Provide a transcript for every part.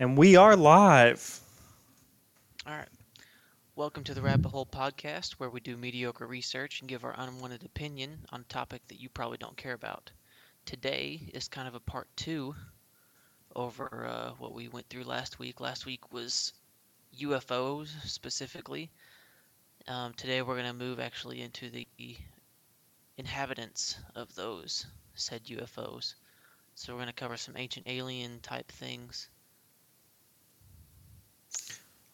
And we are live. All right. Welcome to the Rabbit Hole Podcast, where we do mediocre research and give our unwanted opinion on a topic that you probably don't care about. Today is kind of a part two over uh, what we went through last week. Last week was UFOs specifically. Um, today we're going to move actually into the inhabitants of those said UFOs. So we're going to cover some ancient alien type things.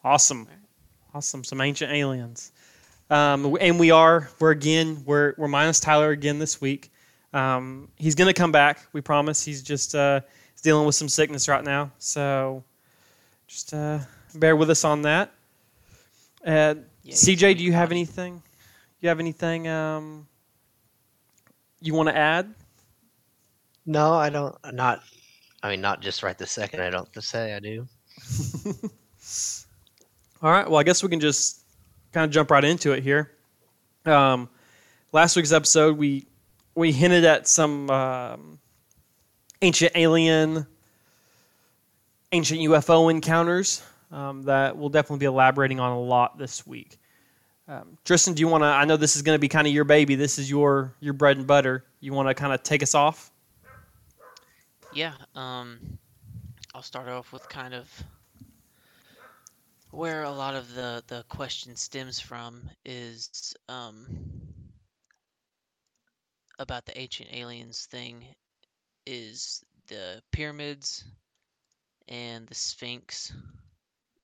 Awesome. Awesome. Some ancient aliens. Um, and we are, we're again, we're, we're minus Tyler again this week. Um, he's going to come back. We promise. He's just uh, he's dealing with some sickness right now. So just uh, bear with us on that. Uh, Yeah, CJ, do you have anything? You have anything um, you want to add? No, I don't. Not. I mean, not just right this second. I don't say I do. All right. Well, I guess we can just kind of jump right into it here. Um, last week's episode, we we hinted at some um, ancient alien, ancient UFO encounters um, that we'll definitely be elaborating on a lot this week. Um, Tristan, do you want to? I know this is going to be kind of your baby. This is your your bread and butter. You want to kind of take us off? Yeah, um, I'll start off with kind of where a lot of the, the question stems from is um, about the ancient aliens thing is the pyramids and the Sphinx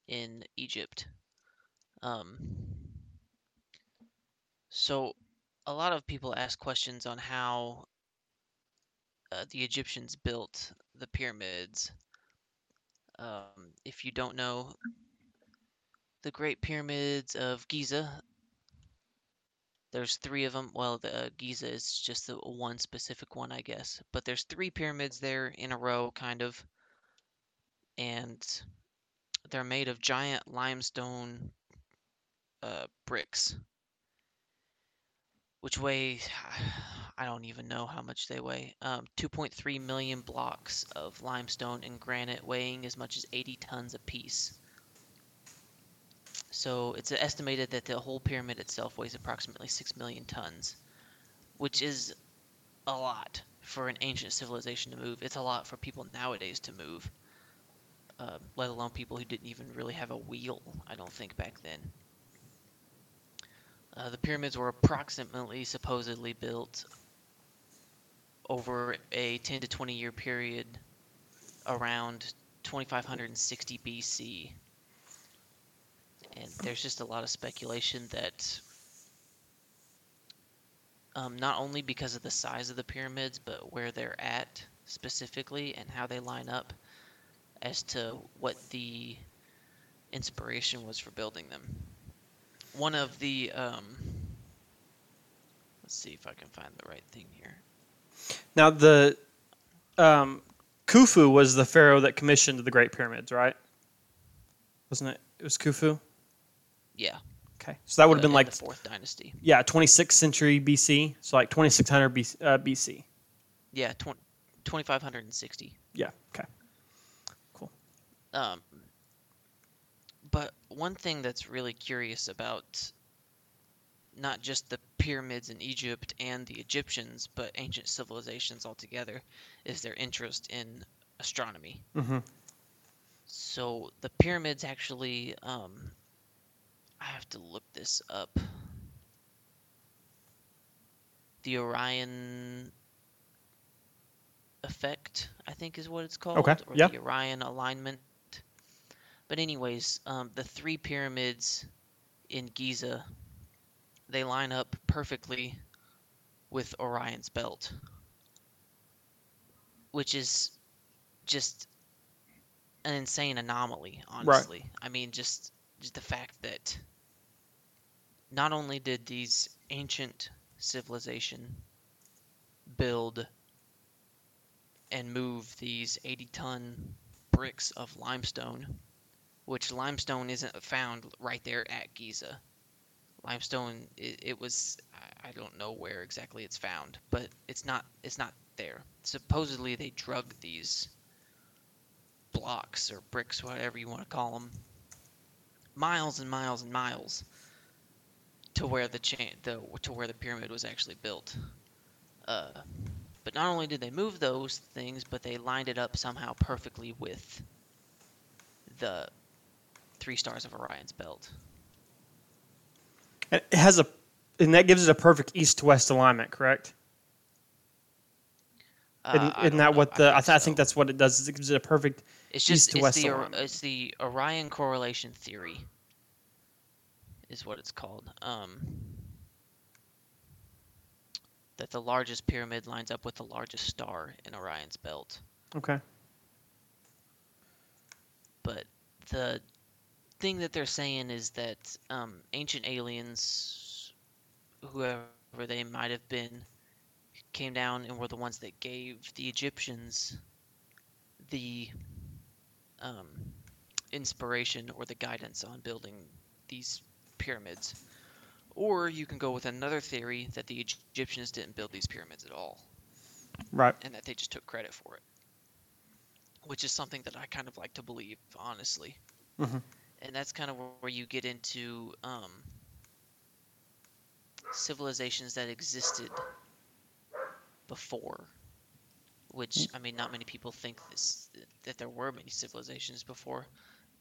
in Egypt. Um, so a lot of people ask questions on how uh, the Egyptians built the pyramids. Um, if you don't know, the Great Pyramids of Giza, there's three of them. Well, the uh, Giza is just the one specific one, I guess. But there's three pyramids there in a row, kind of, and they're made of giant limestone uh, bricks, which weigh I don't even know how much they weigh. Um, 2.3 million blocks of limestone and granite weighing as much as 80 tons apiece. So it's estimated that the whole pyramid itself weighs approximately 6 million tons, which is a lot for an ancient civilization to move. It's a lot for people nowadays to move, uh, let alone people who didn't even really have a wheel, I don't think, back then. Uh, the pyramids were approximately supposedly built over a 10 to 20 year period around 2560 BC. And there's just a lot of speculation that um, not only because of the size of the pyramids, but where they're at specifically and how they line up as to what the inspiration was for building them. One of the, um, let's see if I can find the right thing here. Now the um, Khufu was the pharaoh that commissioned the Great Pyramids, right? Wasn't it? It was Khufu. Yeah. Okay, so that would have been like the fourth dynasty. yeah, 26th century BC, so like 2600 BC, uh, BC. Yeah, tw- 2560. Yeah. Okay. Cool. Um, but one thing that's really curious about not just the pyramids in Egypt and the Egyptians, but ancient civilizations altogether, is their interest in astronomy. Mm-hmm. So the pyramids actually, um, I have to look this up. The Orion effect, I think, is what it's called, Okay, or yeah. the Orion alignment. But anyways, um, the three pyramids in Giza, they line up perfectly with Orion's belt, which is just an insane anomaly, honestly. I mean, just just the fact that not only did these ancient civilization build and move these 80 ton bricks of limestone, which limestone isn't found right there at Giza. Limestone, it, it was I- don't know where exactly it's found, but it's not it's not there. Supposedly they drug these blocks or bricks, whatever you want to call them, miles and miles and miles to where the chain the to where the pyramid was actually built. Uh, but not only did they move those things, but they lined it up somehow perfectly with the three stars of Orion's belt. And it has a, and that gives it a perfect east to west alignment, correct? Uh, Isn't, isn't that know. what the? I, th- I so. think that's what it does. Is it gives it a perfect. It's east just to it's west the alignment. it's the Orion correlation theory, is what it's called. Um, that the largest pyramid lines up with the largest star in Orion's belt, Okay. but the thing that they're saying is that um, ancient aliens, whoever they might have been, came down and were the ones that gave the Egyptians the um, inspiration or the guidance on building these pyramids. Or you can go with another theory that the Egyptians didn't build these pyramids at all Right. and that they just took credit for it. Which is something that I kind of like to believe, honestly. Mhm. And that's kind of where you get into um, civilizations that existed before. Which I mean, not many people think this that there were many civilizations before.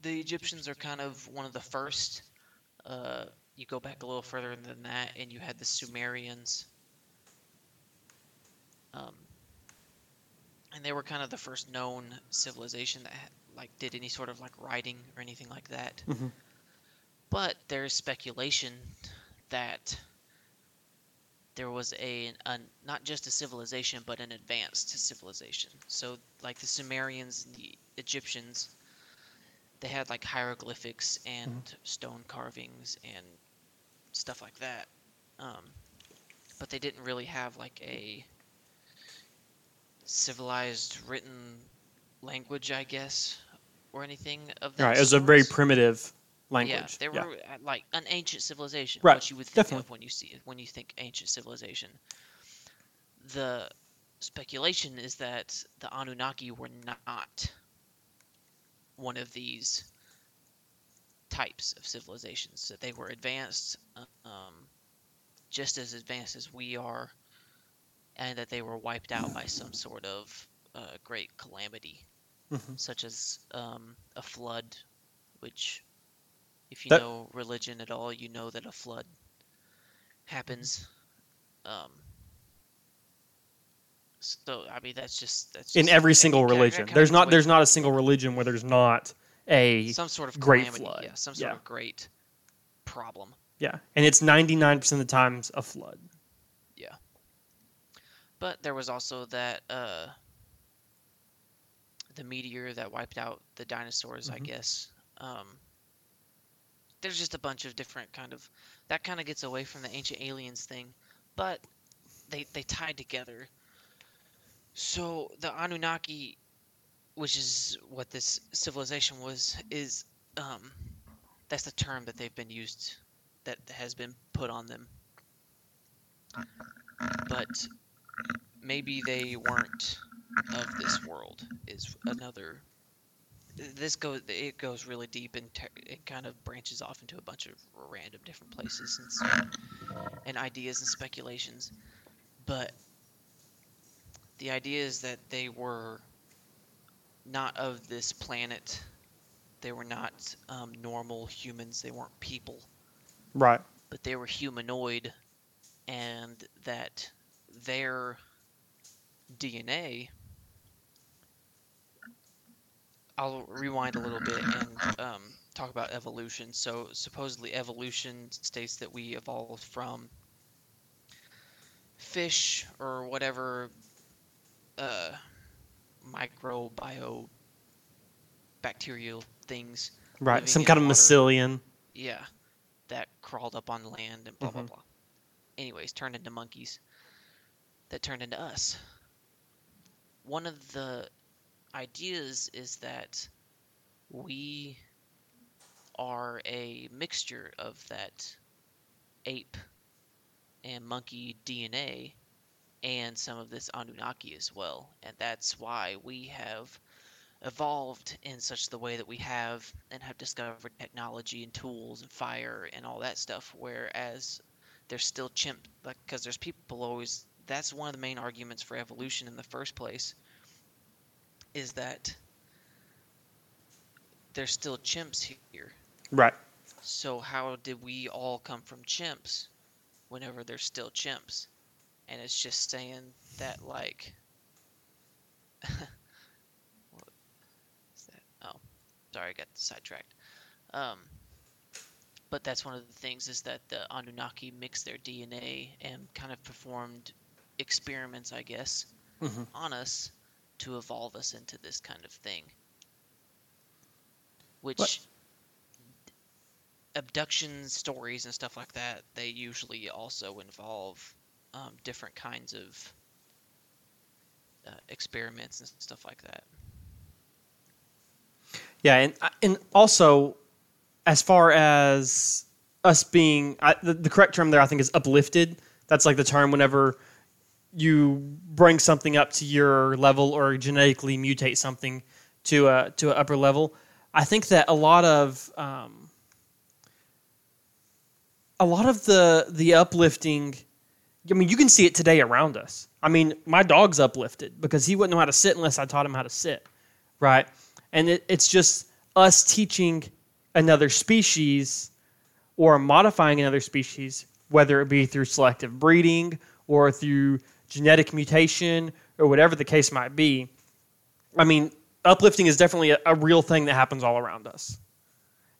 The Egyptians are kind of one of the first. Uh, you go back a little further than that, and you had the Sumerians. Um, and they were kind of the first known civilization that had, like did any sort of like writing or anything like that. Mhm. But there's speculation that there was a an, not just a civilization but an advanced civilization. So like the Sumerians and the Egyptians they had like hieroglyphics and stone carvings and stuff like that. Um, but they didn't really have like a civilized written language, I guess, or anything of that. Right. It was a very primitive language. Yeah, they were uh, like an ancient civilization. Right, What you would think definitely. of when you see it, when you think ancient civilization. The speculation is that the Anunnaki were not one of these types of civilizations. That they were advanced, um, just as advanced as we are, and that they were wiped out by some sort of uh, great calamity, Mhm. such as um, a flood, which if you That- know religion at all, you know that a flood happens. Um, so I mean, that's just that's In every single religion, there's not there's not a single religion where there's not a some sort of great calamity, flood. Yeah, some sort Yeah. of great problem. yeah, and it's 99 percent of the times a flood. Yeah. But there was also that uh, the meteor that wiped out the dinosaurs, I Mhm. guess. Um, there's just a bunch of different kind of that kind of gets away from the ancient aliens thing, but they they tied together. So the Anunnaki, which is what this civilization was, is um, that's the term that they've been used that has been put on them. But maybe they weren't of this world is another this goes it goes really deep and ter- it kind of branches off into a bunch of random different places and and ideas and speculations but the idea is that they were not of this planet they were not um, normal humans they weren't people Right. but they were humanoid and that their DNA. I'll rewind a little bit and um, talk about evolution. So, supposedly, evolution states that we evolved from fish or whatever uh, microbio bacterial things Right. Some in kind of water. mycelium. yeah, that crawled up on land and blah blah Mhm. blah. Anyways, turned into monkeys. That turned into us. One of the ideas is that we are a mixture of that ape and monkey DNA and some of this Anunnaki as well. And that's why we have evolved in such the way that we have and have discovered technology and tools and fire and all that stuff whereas there's still chimp like because there's people always that's one of the main arguments for evolution in the first place is that there's still chimps here Right. so how did we all come from chimps whenever there's still chimps and it's just saying that like what is that? Oh sorry i got sidetracked. Um but that's one of the things is that the anunnaki mixed their dna and kind of performed experiments i guess Mhm. on us to evolve us into this kind of thing. Which abduction stories and stuff like that they usually also involve um, different kinds of uh, experiments and stuff like that Yeah, and and also, as far as us being I, the, the correct term there, I think is uplifted. That's like the term whenever you bring something up to your level or genetically mutate something to a to an upper level. I think that a lot of um, a lot of the the uplifting. I mean, you can see it today around us. I mean, my dog's uplifted because he wouldn't know how to sit unless I taught him how to sit, right? And it, it's just us teaching another species or modifying another species, whether it be through selective breeding or through genetic mutation or whatever the case might be. I mean, uplifting is definitely a, a real thing that happens all around us.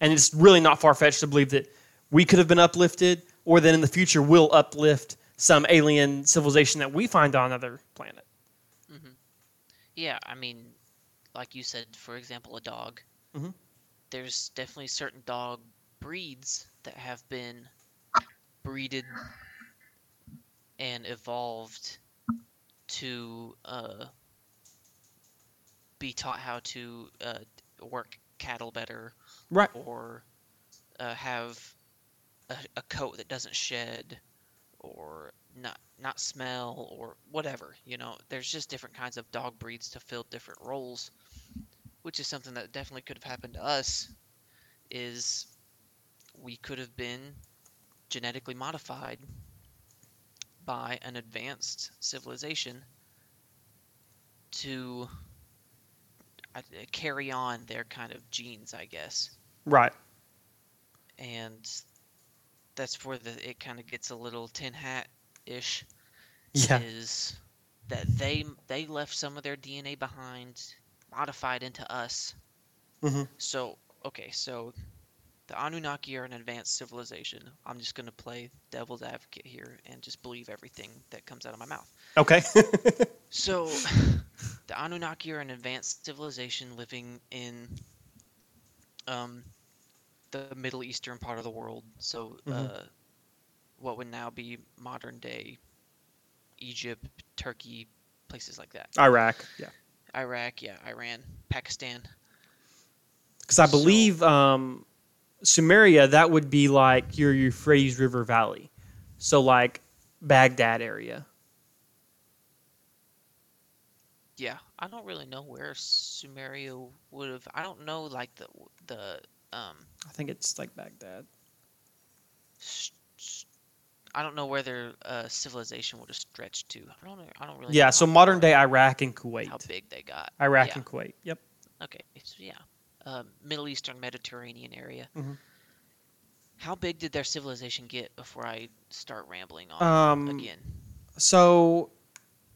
And it's really not far fetched to believe that we could have been uplifted or that in the future we'll uplift some alien civilization that we find on another planet. yeah i mean like you said for example a dog Mhm. there's definitely certain dog breeds that have been breeded and evolved to uh, be taught how to uh, work cattle better Right. or uh, have a, a coat that doesn't shed or not not smell or whatever you know there's just different kinds of dog breeds to fill different roles which is something that definitely could have happened to us is we could have been genetically modified by an advanced civilization to uh, carry on their kind of genes i guess Right. and that's where the it kind of gets a little tin hat ish Yeah. is that they they left some of their DNA behind, modified into us. Mhm. So okay, so the Anunnaki are an advanced civilization. I'm just gonna play devil's advocate here and just believe everything that comes out of my mouth. Okay. So, the Anunnaki are an advanced civilization living in um, the Middle Eastern part of the world. So, Mhm. uh, what would now be modern day Egypt, Turkey, places like that. Iraq. Yeah. Iraq, yeah, Iran, Pakistan. Because I So- believe um, Sumeria, that would be like your Euphrates River Valley. So, like Baghdad area. Yeah, I don't really know where Sumeria would have. I don't know like the the um. I think it's like Baghdad. I don't know where their uh, civilization would have stretched to. I don't. I don't really. Yeah, so modern day Iraq and Kuwait. How big they got. Iraq yeah. and Kuwait. Yep. Okay, so yeah, uh, Middle Eastern Mediterranean area. Mhm. How big did their civilization get before I start rambling on Um, again? So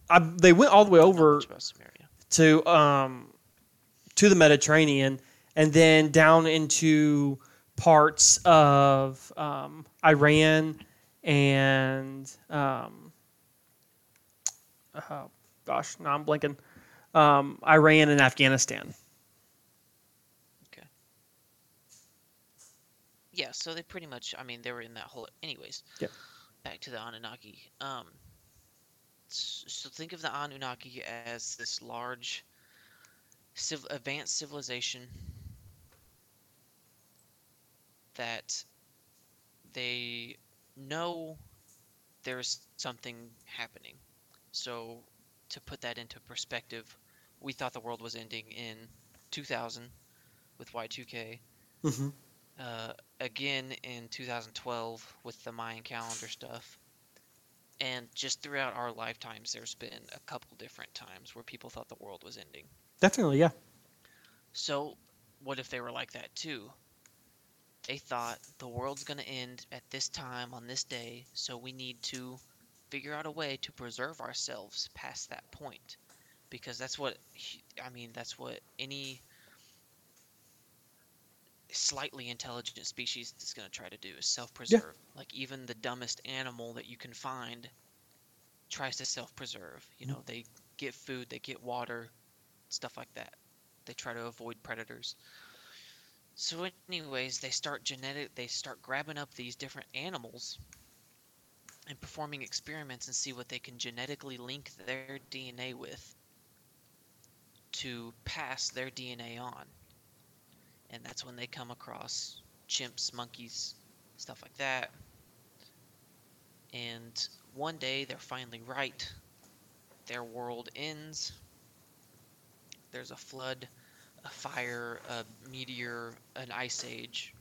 I, they went all the way over much about Sumeria. to um, to the Mediterranean and then down into parts of um, Iran and um, oh, gosh, now I'm blinking. Um, Iran and Afghanistan. Okay. Yeah, so they pretty much. I mean, they were in that whole. Anyways. Yep. Back to the Anunnaki. Um. So think of the Anunnaki as this large, civ- advanced civilization that they know there's something happening. So to put that into perspective, we thought the world was ending in 2000 with Y2K. hmm Uh, again in 2012 with the Mayan calendar stuff. And just throughout our lifetimes, there's been a couple different times where people thought the world was ending. Definitely, yeah. So, what if they were like that too? They thought the world's going to end at this time on this day, so we need to figure out a way to preserve ourselves past that point. Because that's what, I mean, that's what any slightly intelligent species is going to try to do is self preserve. Like, even the dumbest animal that you can find tries to self preserve. You mm-hmm. know, they get food, they get water, stuff like that. They try to avoid predators. So, anyways, they start genetic. They start grabbing up these different animals and performing experiments and see what they can genetically link their DNA with to pass their DNA on. And that's when they come across chimps, monkeys, stuff like that. And one day they're finally right. Their world ends. There's a flood, a fire, a meteor, an ice age.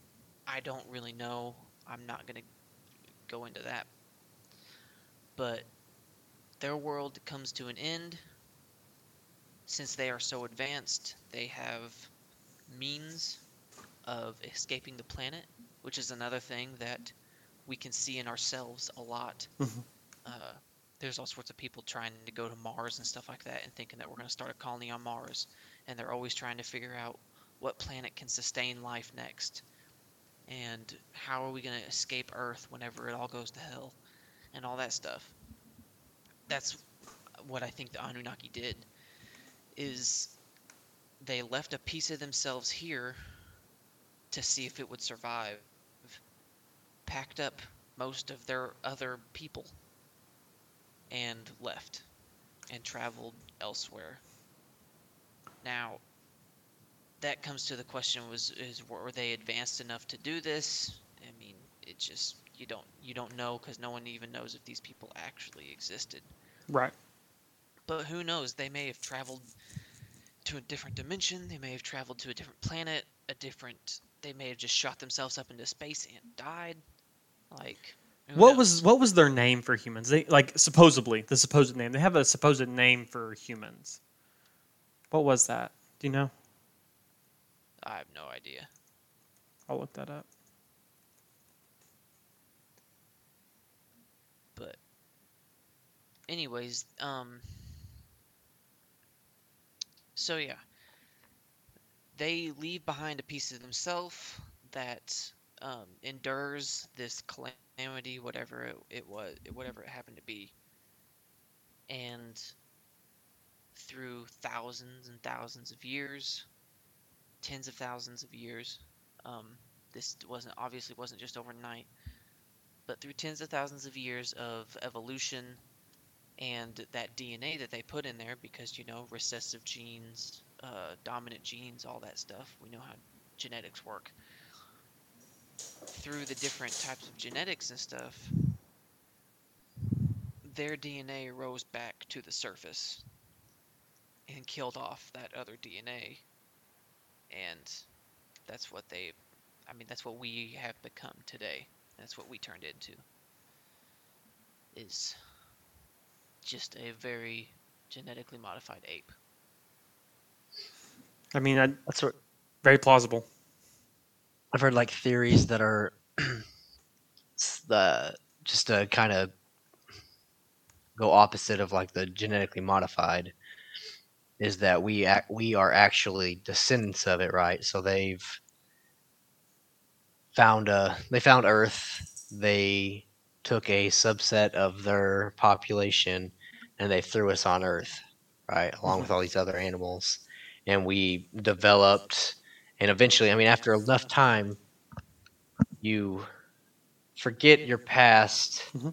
I don't really know. I'm not going to go into that. But their world comes to an end. Since they are so advanced, they have means of escaping the planet, which is another thing that we can see in ourselves a lot. Mhm. Uh, there's all sorts of people trying to go to Mars and stuff like that and thinking that we're going to start a colony on Mars. And they're always trying to figure out what planet can sustain life next. And how are we going to escape Earth whenever it all goes to hell? And all that stuff. That's what I think the Anunnaki did. Is they left a piece of themselves here to see if it would survive. Packed up most of their other people and left and traveled elsewhere. Now, that comes to the question was is were they advanced enough to do this? I mean, it just you don't you don't know cuz no one even knows if these people actually existed. Right. But who knows? They may have traveled to a different dimension. They may have traveled to a different planet, a different. They may have just shot themselves up into space and died. Like, What knows? was what was their name for humans? They like supposedly the supposed name. They have a supposed name for humans. What was that? Do you know? I have no idea. I'll look that up. But, anyways, um. So yeah, they leave behind a piece of themselves that um, endures this calamity, whatever it, it was, whatever it happened to be, and through thousands and thousands of years, tens of thousands of years, um, this wasn't obviously wasn't just overnight, but through tens of thousands of years of evolution and that DNA that they put in there, because you know recessive genes, uh, dominant genes, all that stuff. We know how genetics work. Through the different types of genetics and stuff, their DNA rose back to the surface and killed off that other DNA, and that's what they. I mean, that's what we have become today. That's what we turned into. Is just a very genetically modified ape. I mean, That's very plausible. I've heard like theories that are the just to kind of go opposite of like the genetically modified is that we ac- we are actually descendants of it, right? So they've found a they found Earth. They took a subset of their population and they threw us on Earth, right, along mm-hmm. with all these other animals, and we developed. And eventually, I mean, after enough time, you forget your past, Mhm.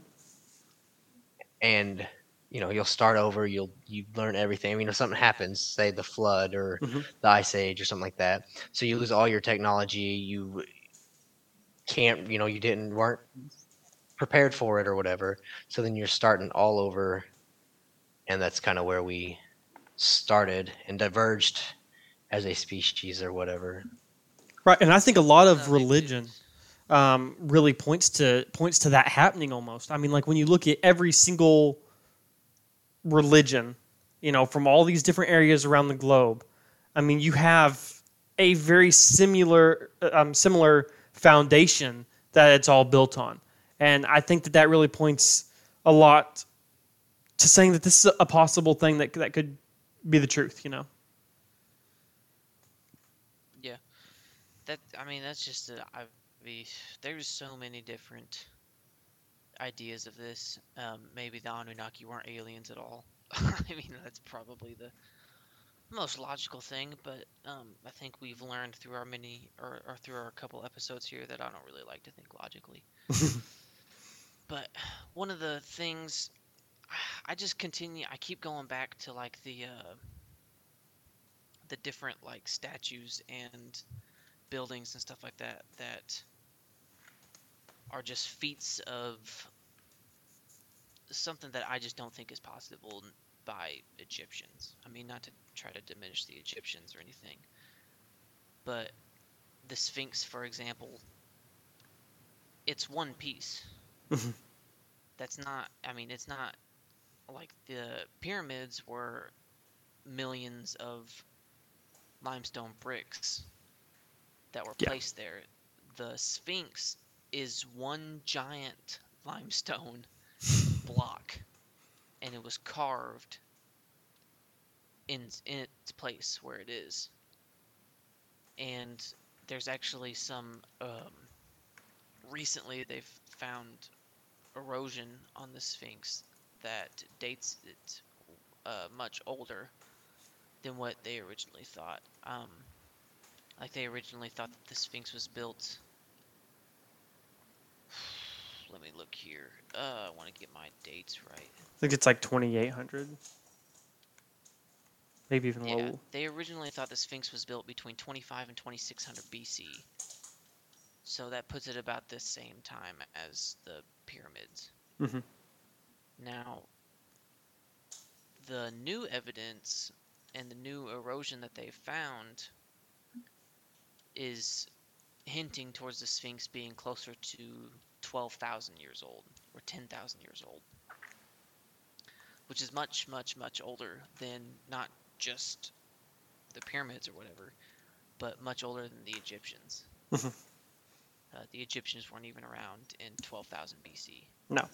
and you know you'll start over. You'll you learn everything. I mean, if something happens, say the flood or Mhm. the ice age or something like that, so you lose all your technology. You can't, you know, you didn't weren't prepared for it or whatever. So then you're starting all over, and that's kind of where we started and diverged as a species or whatever. Right, and I think a lot of religion um, really points to points to that happening almost. I mean, like when you look at every single religion, you know, from all these different areas around the globe, I mean, you have a very similar uh, um, similar foundation that it's all built on, and I think that that really points a lot to saying that this is a possible thing that that could be the truth. You know. That I mean, that's just a, I be there's so many different ideas of this. Um, maybe the Anunnaki weren't aliens at all. I mean, that's probably the most logical thing. But um, I think we've learned through our many or, or through our couple episodes here that I don't really like to think logically. but one of the things I just continue. I keep going back to like the uh, the different like statues and buildings and stuff like that that are just feats of something that I just don't think is possible by Egyptians. I mean, not to try to diminish the Egyptians or anything, but the Sphinx, for example, it's one piece. Mhm. That's not. I mean, it's not like the pyramids were millions of limestone bricks that were Yeah. placed there. The Sphinx is one giant limestone block, and it was carved in in its place where it is. And there's actually some um, recently they've found erosion on the Sphinx that dates it uh, much older than what they originally thought. Um, like they originally thought that the Sphinx was built. Let me look here. Uh, I want to get my dates right. I think it's like 2,800. Maybe even Yeah, they originally thought the Sphinx was built between 25 and 2600 BC. So that puts it about the same time as the pyramids. Mm-hmm. Now, the new evidence and the new erosion that they found is hinting towards the Sphinx being closer to 12,000 years old or 10,000 years old. Which is much, much, much older than not just the pyramids or whatever, but much older than the Egyptians. Mhm. uh, the Egyptians weren't even around in 12,000 BC. No.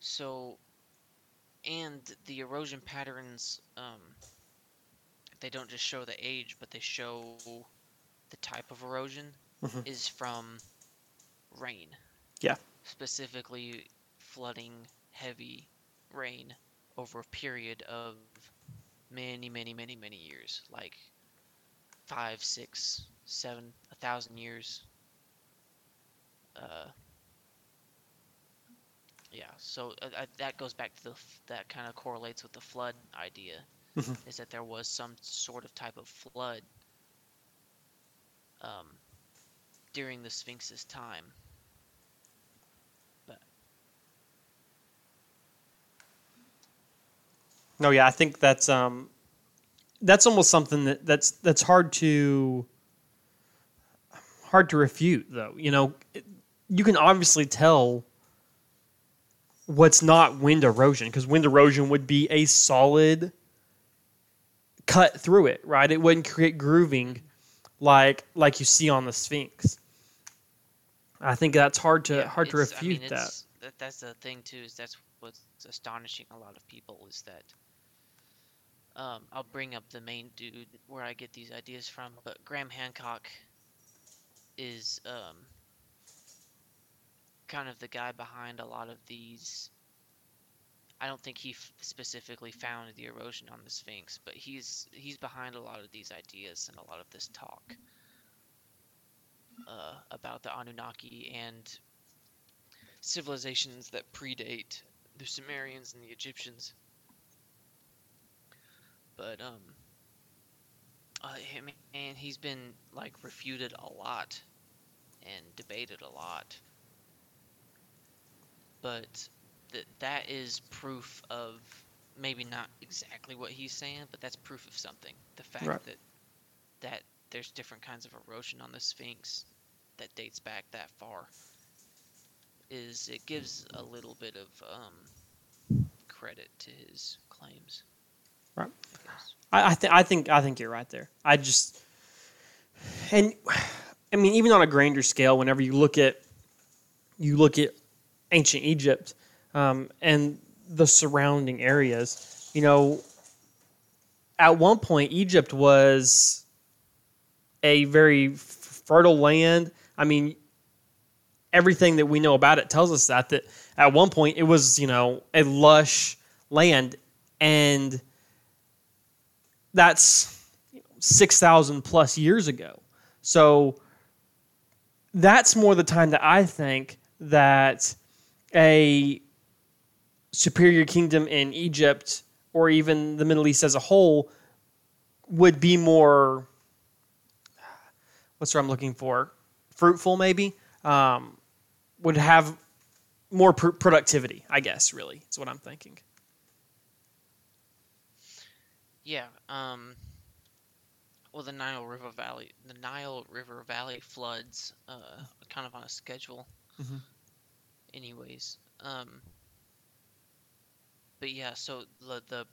So, and the erosion patterns, um, they don't just show the age, but they show the type of erosion Mhm. is from rain. Yeah. Specifically, flooding heavy rain over a period of many, many, many, many years, like five, six, seven, a thousand years. Uh, yeah, so uh, uh, that goes back to the f- that kind of correlates with the flood idea, Is that there was some sort of type of flood um, during the Sphinx's time. No, yeah, I think that's um, that's almost something that that's that's hard to hard to refute, though. You know, it- you can obviously tell what's not wind erosion because wind erosion would be a solid cut through it, right? It wouldn't create grooving like like you see on the Sphinx. I think that's hard to Yeah, hard to it's- I refute mean, that. that. That's the thing too. Is that's what's astonishing a lot of people is that. Um, I'll bring up the main dude where I get these ideas from, but Graham Hancock is um, kind of the guy behind a lot of these. I don't think he f- specifically found the erosion on the Sphinx, but he's he's behind a lot of these ideas and a lot of this talk uh, about the Anunnaki and civilizations that predate the Sumerians and the Egyptians. But um, uh, he's been like refuted a lot and debated a lot. But that that is proof of maybe not exactly what he's saying, but that's proof of something. The fact Right. that that there's different kinds of erosion on the Sphinx that dates back that far is it gives a little bit of um, credit to his claims. Right. I. I, I, th- I think I think you're right there. I just and I mean even on a grander scale, whenever you look at you look at ancient Egypt um, and the surrounding areas, you know, at one point Egypt was a very fertile land. I mean, everything that we know about it tells us that that at one point it was you know a lush land and that's 6,000 plus years ago. So that's more the time that I think that a superior kingdom in Egypt or even the Middle East as a whole would be more what's what I'm looking for fruitful maybe um, would have more pr- productivity I guess really is what I'm thinking Yeah. Um. Well, the Nile River Valley, the Nile River Valley floods, uh, kind of on a schedule. Mhm. Anyways, um. But yeah, so the the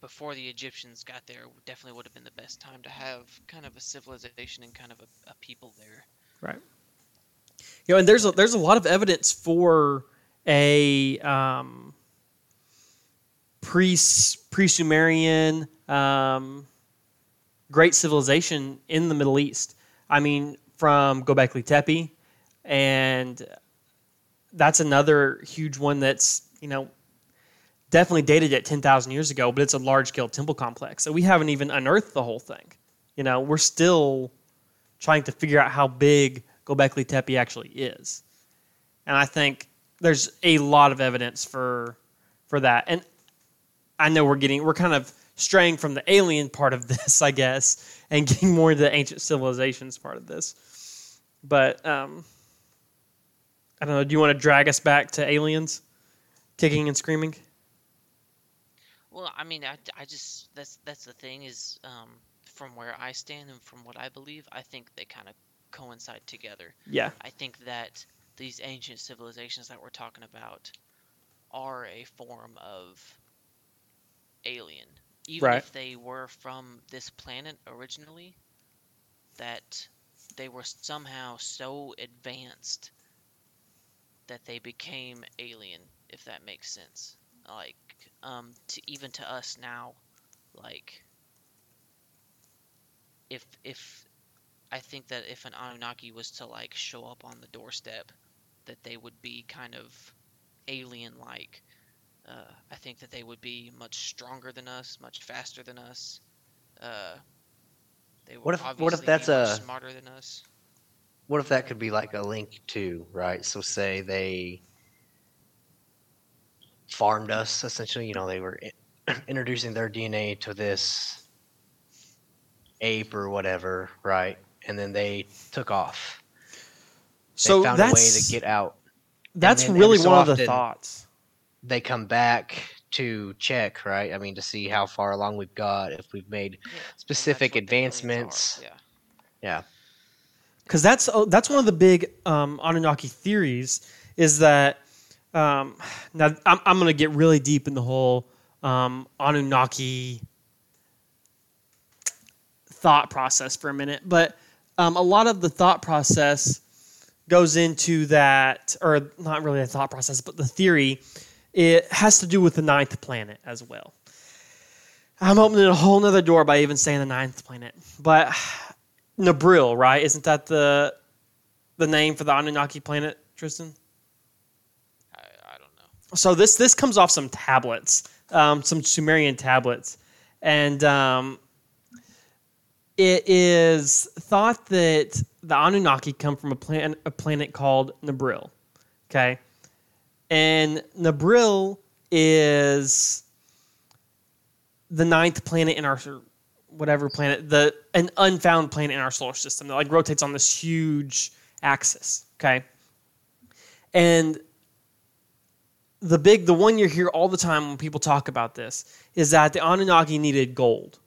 before the Egyptians got there, definitely would have been the best time to have kind of a civilization and kind of a, a people there. Right. You know, and there's a, there's a lot of evidence for a um, pre pre Sumerian um, great civilization in the Middle East. I mean, from Göbekli Tepe, and that's another huge one that's you know definitely dated at 10,000 years ago, but it's a large scale temple complex. So we haven't even unearthed the whole thing. You know, we're still trying to figure out how big Göbekli Tepe actually is. And I think there's a lot of evidence for for that. And I know we're getting we're kind of straying from the alien part of this, I guess, and getting more into the ancient civilizations part of this. But um, I don't know. Do you want to drag us back to aliens, kicking and screaming? Well, I mean, I, I just that's that's the thing is um, from where I stand and from what I believe, I think they kind of coincide together. Yeah. I think that these ancient civilizations that we're talking about are a form of alien. Even Right. if they were from this planet originally, that they were somehow so advanced that they became alien, if that makes sense. Like, um, to even to us now, like, if if I think that if an Anunnaki was to like show up on the doorstep, that they would be kind of alien-like. Uh, I think that they would be much stronger than us, much faster than us. Uh, they would What if- what if obviously that's much a- smarter than us? What if that could be like a link to, right? So say they farmed us essentially, you know, they were in- introducing their DNA to this ape or whatever, right? And then they took off. They So found a way to get out. that's really so one of the thoughts. They come back to check, right? I mean, to see how far along we've got, if we've made Yeah, specific what the aliens are, advancements. Yeah. Yeah. because that's oh, that's one of the big um, Anunnaki theories is that um, now I'm, I'm going to get really deep in the whole um, Anunnaki thought process for a minute, but um, a lot of the thought process goes into that, or not really a thought process, but the theory. It has to do with the ninth planet as well. I'm opening a whole nother door by even saying the ninth planet, but Nibiru, right? Isn't that the the name for the Anunnaki planet, Tristan? I, I don't know. So this this comes off some tablets, um, some Sumerian tablets, and um, it is thought that the Anunnaki come from a planet a planet called Nibiru. Okay, and Nibiru is the ninth planet in our whatever planet the an unfound planet in our solar system that like rotates on this huge axis. Okay, and the big, the one you hear all the time when people talk about this is that the Anunnaki needed gold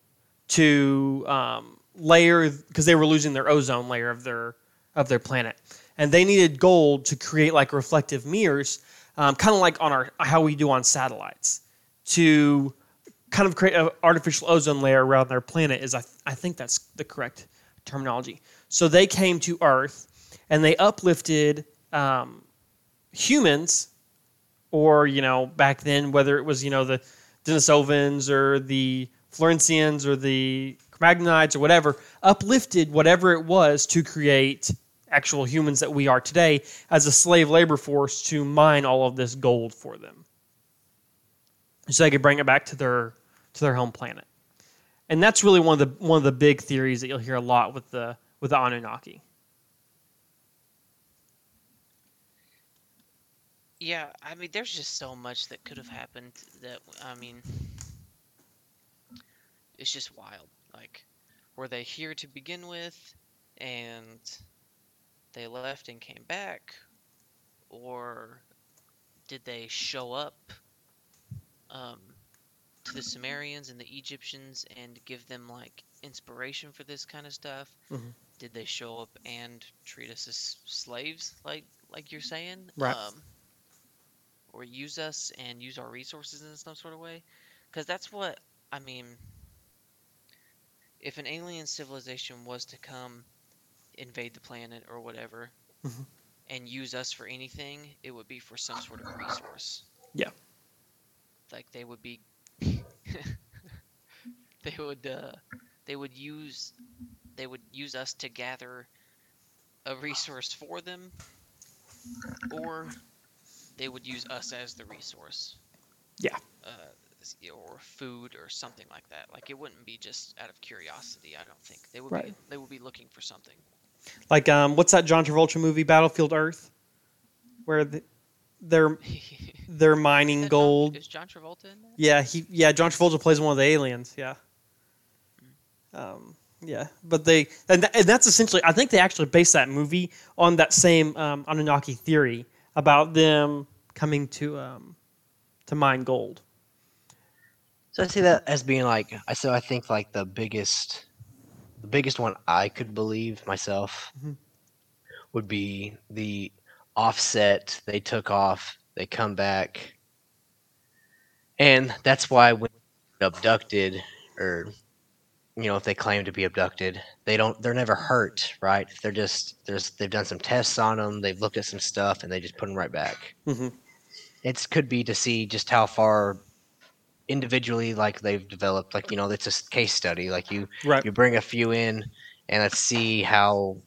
to um, layer because they were losing their ozone layer of their of their planet, and they needed gold to create like reflective mirrors, um, kind of like on our how we do on satellites, to kind of create an artificial ozone layer around their planet. Is I I think that's the correct terminology. So they came to Earth and they uplifted um, humans, or you know back then whether it was you know the Denisovans or the Florentians or the Cro-Magnonites or whatever, uplifted whatever it was to create actual humans that we are today as a slave labor force to mine all of this gold for them, so they could bring it back to their to their home planet. And that's really one of the one of the big theories that you'll hear a lot with the with the Anunnaki. Yeah, I mean, there's just so much that could have happened that I mean, it's just wild. Like, were they here to begin with, and they left and came back, or did they show up um, to the Sumerians and the Egyptians and give them like inspiration for this kind of stuff? Mhm. Did they show up and treat us as slaves, like like you're saying? Right. Um, or use us and use our resources in some sort of way? Because that's what I mean. If an alien civilization was to come invade the planet or whatever Mhm. and use us for anything, it would be for some sort of resource. Yeah. Like they would be they would uh they would use they would use us to gather a resource for them or they would use us as the resource. Yeah. Uh, or food or something like that. Like it wouldn't be just out of curiosity. I don't think they would be. They would be looking for something. Like, um, what's that John Travolta movie, Battlefield Earth, where the, they're they're mining Is that John- gold. Is John Travolta in that? Yeah, he yeah John Travolta plays one of the aliens. Yeah. Um, yeah, but they and, tha- and that's essentially I think they actually based that movie on that same um, Anunnaki theory about them coming to um, to mine gold. So I see that as being like I so I think like the biggest the biggest one I could believe myself Mhm. would be the offset they took off, they come back. And that's why when abducted or you know, if they claim to be abducted, they don't they're never hurt, right? They're just there's they've done some tests on them, they've looked at some stuff and they just put them right back hmm it could be to see just how far individually like they've developed like you know it's a case study like you Right. you bring a few in and let's see how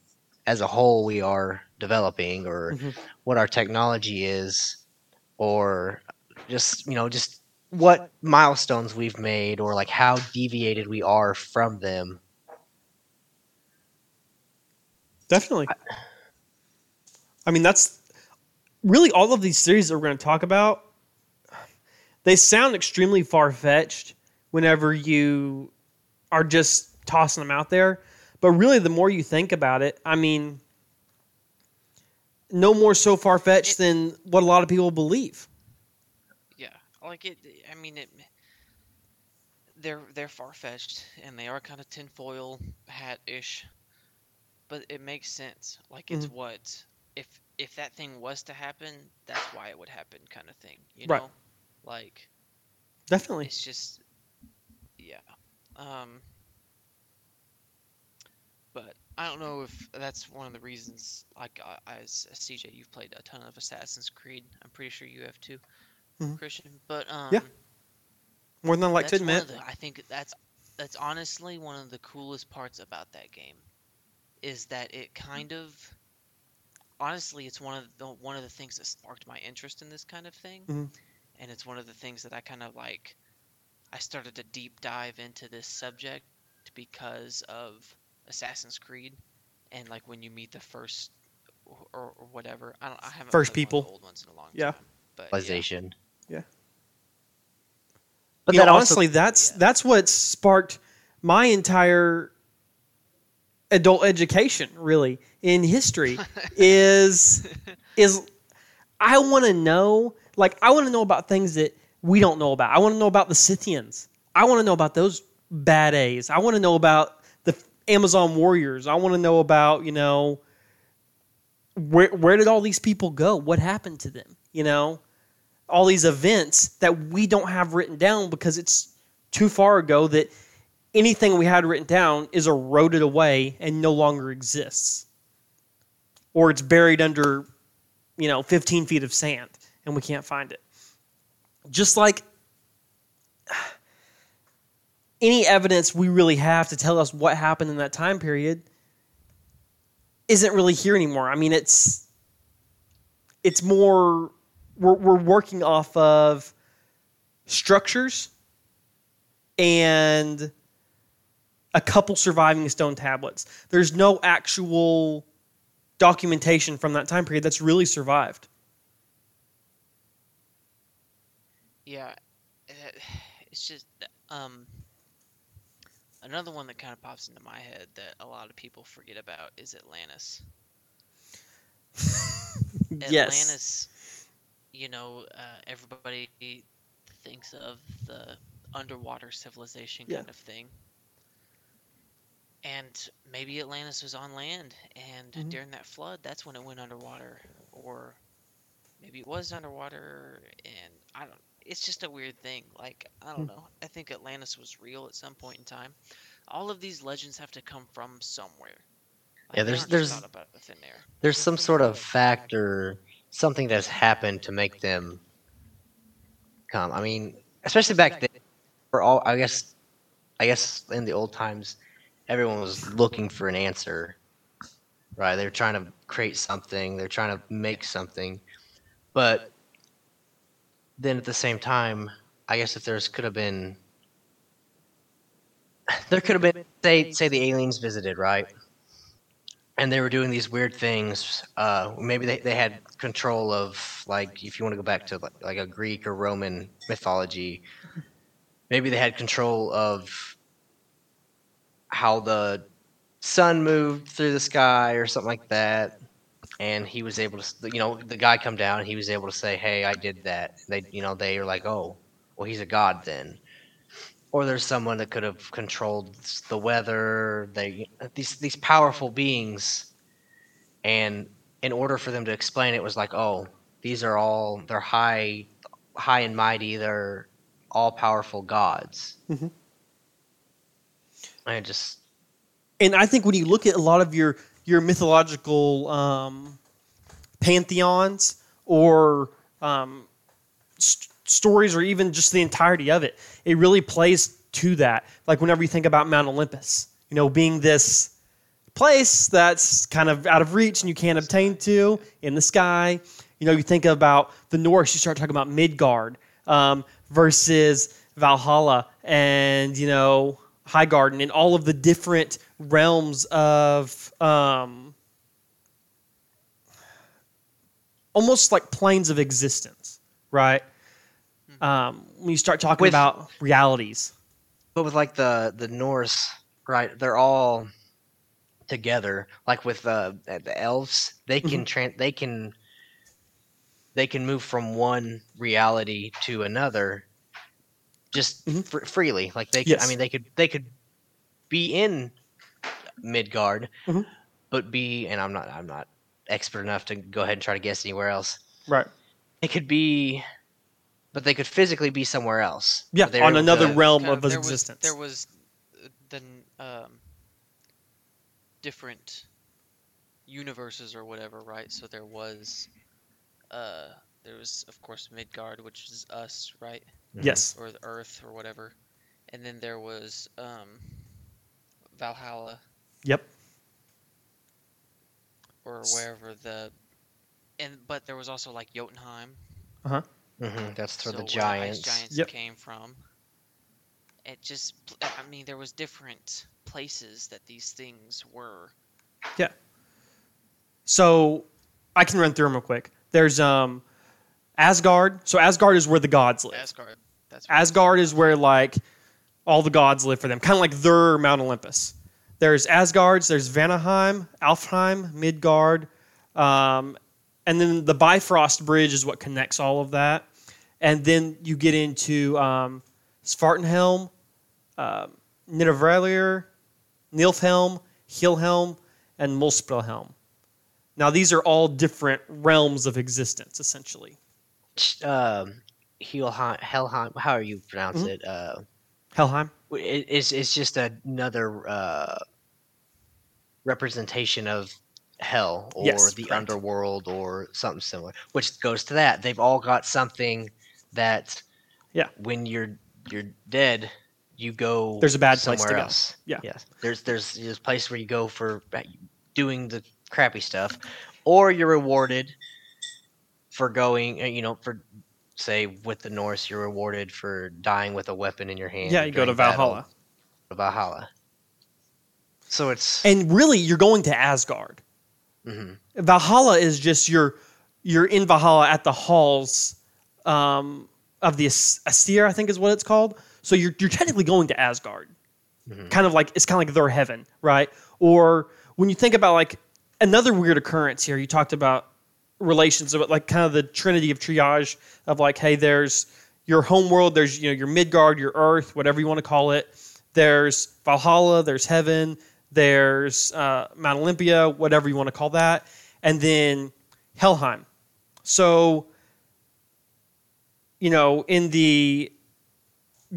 as a whole we are developing or Mhm. what our technology is or just you know just what milestones we've made or like how deviated we are from them Definitely. I mean, that's really all of these theories that we're going to talk about. They sound extremely far fetched whenever you are just tossing them out there. But really, the more you think about it, I mean, no more so far fetched than what a lot of people believe. Like it. I mean, it. They're they're far fetched and they are kind of tinfoil hat ish, but it makes sense. Like it's what if if that thing was to happen, that's why it would happen, kind of thing. You Right. know, like Definitely. it's just yeah. Um, but I don't know if that's one of the reasons. Like uh, as a CJ, you've played a ton of Assassin's Creed. I'm pretty sure you have too, Mhm. Christian. But um, Yeah. More than I like to admit. the- I think that's that's honestly one of the coolest parts about that game, is that it kind of, honestly, it's one of the one of the things that sparked my interest in this kind of thing, Mhm. and it's one of the things that I kind of like. I started to deep dive into this subject because of Assassin's Creed, and like when you meet the first or, or whatever. I don't. I haven't First played one of people. the old ones in a long Yeah. time. But yeah. Yeah. but you know, also honestly, that's yeah. that's what sparked my entire adult education, really, in history. is is I want to know like I want to know about things that we don't know about. I want to know about the Scythians. I want to know about those bad A's. I want to know about the Amazon warriors. I want to know about you know where where did all these people go? What happened to them? You know, all these events that we don't have written down because it's too far ago that anything we had written down is eroded away and no longer exists. Or it's buried under, you know, 15 feet of sand and we can't find it. Just like any evidence we really have to tell us what happened in that time period isn't really here anymore. I mean, it's it's more we're we're working off of structures and a couple surviving stone tablets. There's no actual documentation from that time period that's really survived. Yeah, it's just um, another one that kind of pops into my head that a lot of people forget about is Atlantis. yes. Atlantis, you know, uh, everybody thinks of the underwater civilization Yeah. kind of thing. And maybe Atlantis was on land, and Mhm. during that flood, that's when it went underwater, or maybe it was underwater, and I don't. It's just a weird thing. Like I don't Hmm. know. I think Atlantis was real at some point in time. All of these legends have to come from somewhere. Like, Yeah, there's- there's- out of thin air. There's some sort of factor, something that's happened to make them come. I mean, especially back then, for all I guess, I guess in the old times, everyone was looking for an answer, right? They're trying to create something. They're trying to make something, but then at the same time, I guess if there's could have been, there could have been say say the aliens visited, right? And they were doing these weird things. Uh, maybe they, they had control of like if you want to go back to like, like a Greek or Roman mythology, maybe they had control of how the sun moved through the sky or something like that. And he was able to, you know, the guy come down. and He was able to say, "Hey, I did that." They, you know, they were like, "Oh, well, he's a god then." Or there's someone that could have controlled the weather. They these these powerful beings, and in order for them to explain it, was like, oh, these are all they're high, high and mighty. They're all powerful gods. Mhm. I just and I think when you look at a lot of your your mythological um, pantheons or um, st- stories, or even just the entirety of it, it really plays to that. Like whenever you think about Mount Olympus, you know, being this place that's kind of out of reach and you can't obtain to in the sky. You know, you think about the Norse, you start talking about Midgard um, versus Valhalla and, you know, High Garden and all of the different realms of um, almost like planes of existence, right? Um, when you start talking With- about realities. but with like the the Norse, right? They're all together. Like with uh, the elves, they can tran they can they can move from one reality to another just Mhm. fr- freely. Like they could, I mean, they could they could be in Midgard, Mhm. but be and I'm not I'm not expert enough to go ahead and try to guess anywhere else. Right. It could be, but they could physically be somewhere else. Yeah, on another to- realm Kind of there existence. Was, there was uh, the um, different universes or whatever, right? So there was, uh, there was of course Midgard, which is us, right, Mhm. yes. or the Earth or whatever, and then there was um, Valhalla Yep. or wherever the, and but there was also like Jotunheim, Mhm, That's for so the where giants. ice giants Yep. came from. It just, I mean, there was different places that these things were. Yeah. So I can run through them real quick. There's um, Asgard. So Asgard is where the gods live. Asgard. That's Asgard is where like all the gods live for them, kind of like their Mount Olympus. There's Asgard's, there's Vanaheim, Alfheim, Midgard, um, and then the Bifrost Bridge is what connects all of that. And then you get into um, Svartenhelm, uh, Nidavellir, Niflheim, Helheim, and Muspelheim. Now, these are all different realms of existence, essentially. Um, Helheim, Helheim, how are you pronounce Mhm. it? Uh, Helheim. it, it's it's just another uh, representation of hell or Yes, the correct. underworld or something similar. Which goes to that they've all got something that Yeah. when you're you're dead, you go There's a bad place to somewhere go. Yeah. Yes. There's there's a place where you go for doing the crappy stuff, or you're rewarded for going. uh, You know, for say with the Norse, you're rewarded for dying with a weapon in your hand. Yeah, you go to during battle. Valhalla. Valhalla. So it's And really, you're going to Asgard. mhm. Valhalla is just you're you're in Valhalla at the halls um, of the As- Astir, I think is what it's called. So you're you're technically going to Asgard, kind of like it's kind of like their heaven, right? Or when you think about like another weird occurrence here, you talked about relations of like kind of the trinity of triage of like, hey, there's your home world, there's you know your Midgard, your Earth, whatever you want to call it. There's Valhalla, there's heaven, there's uh, Mount Olympia, whatever you want to call that, and then Helheim. So, you know, in the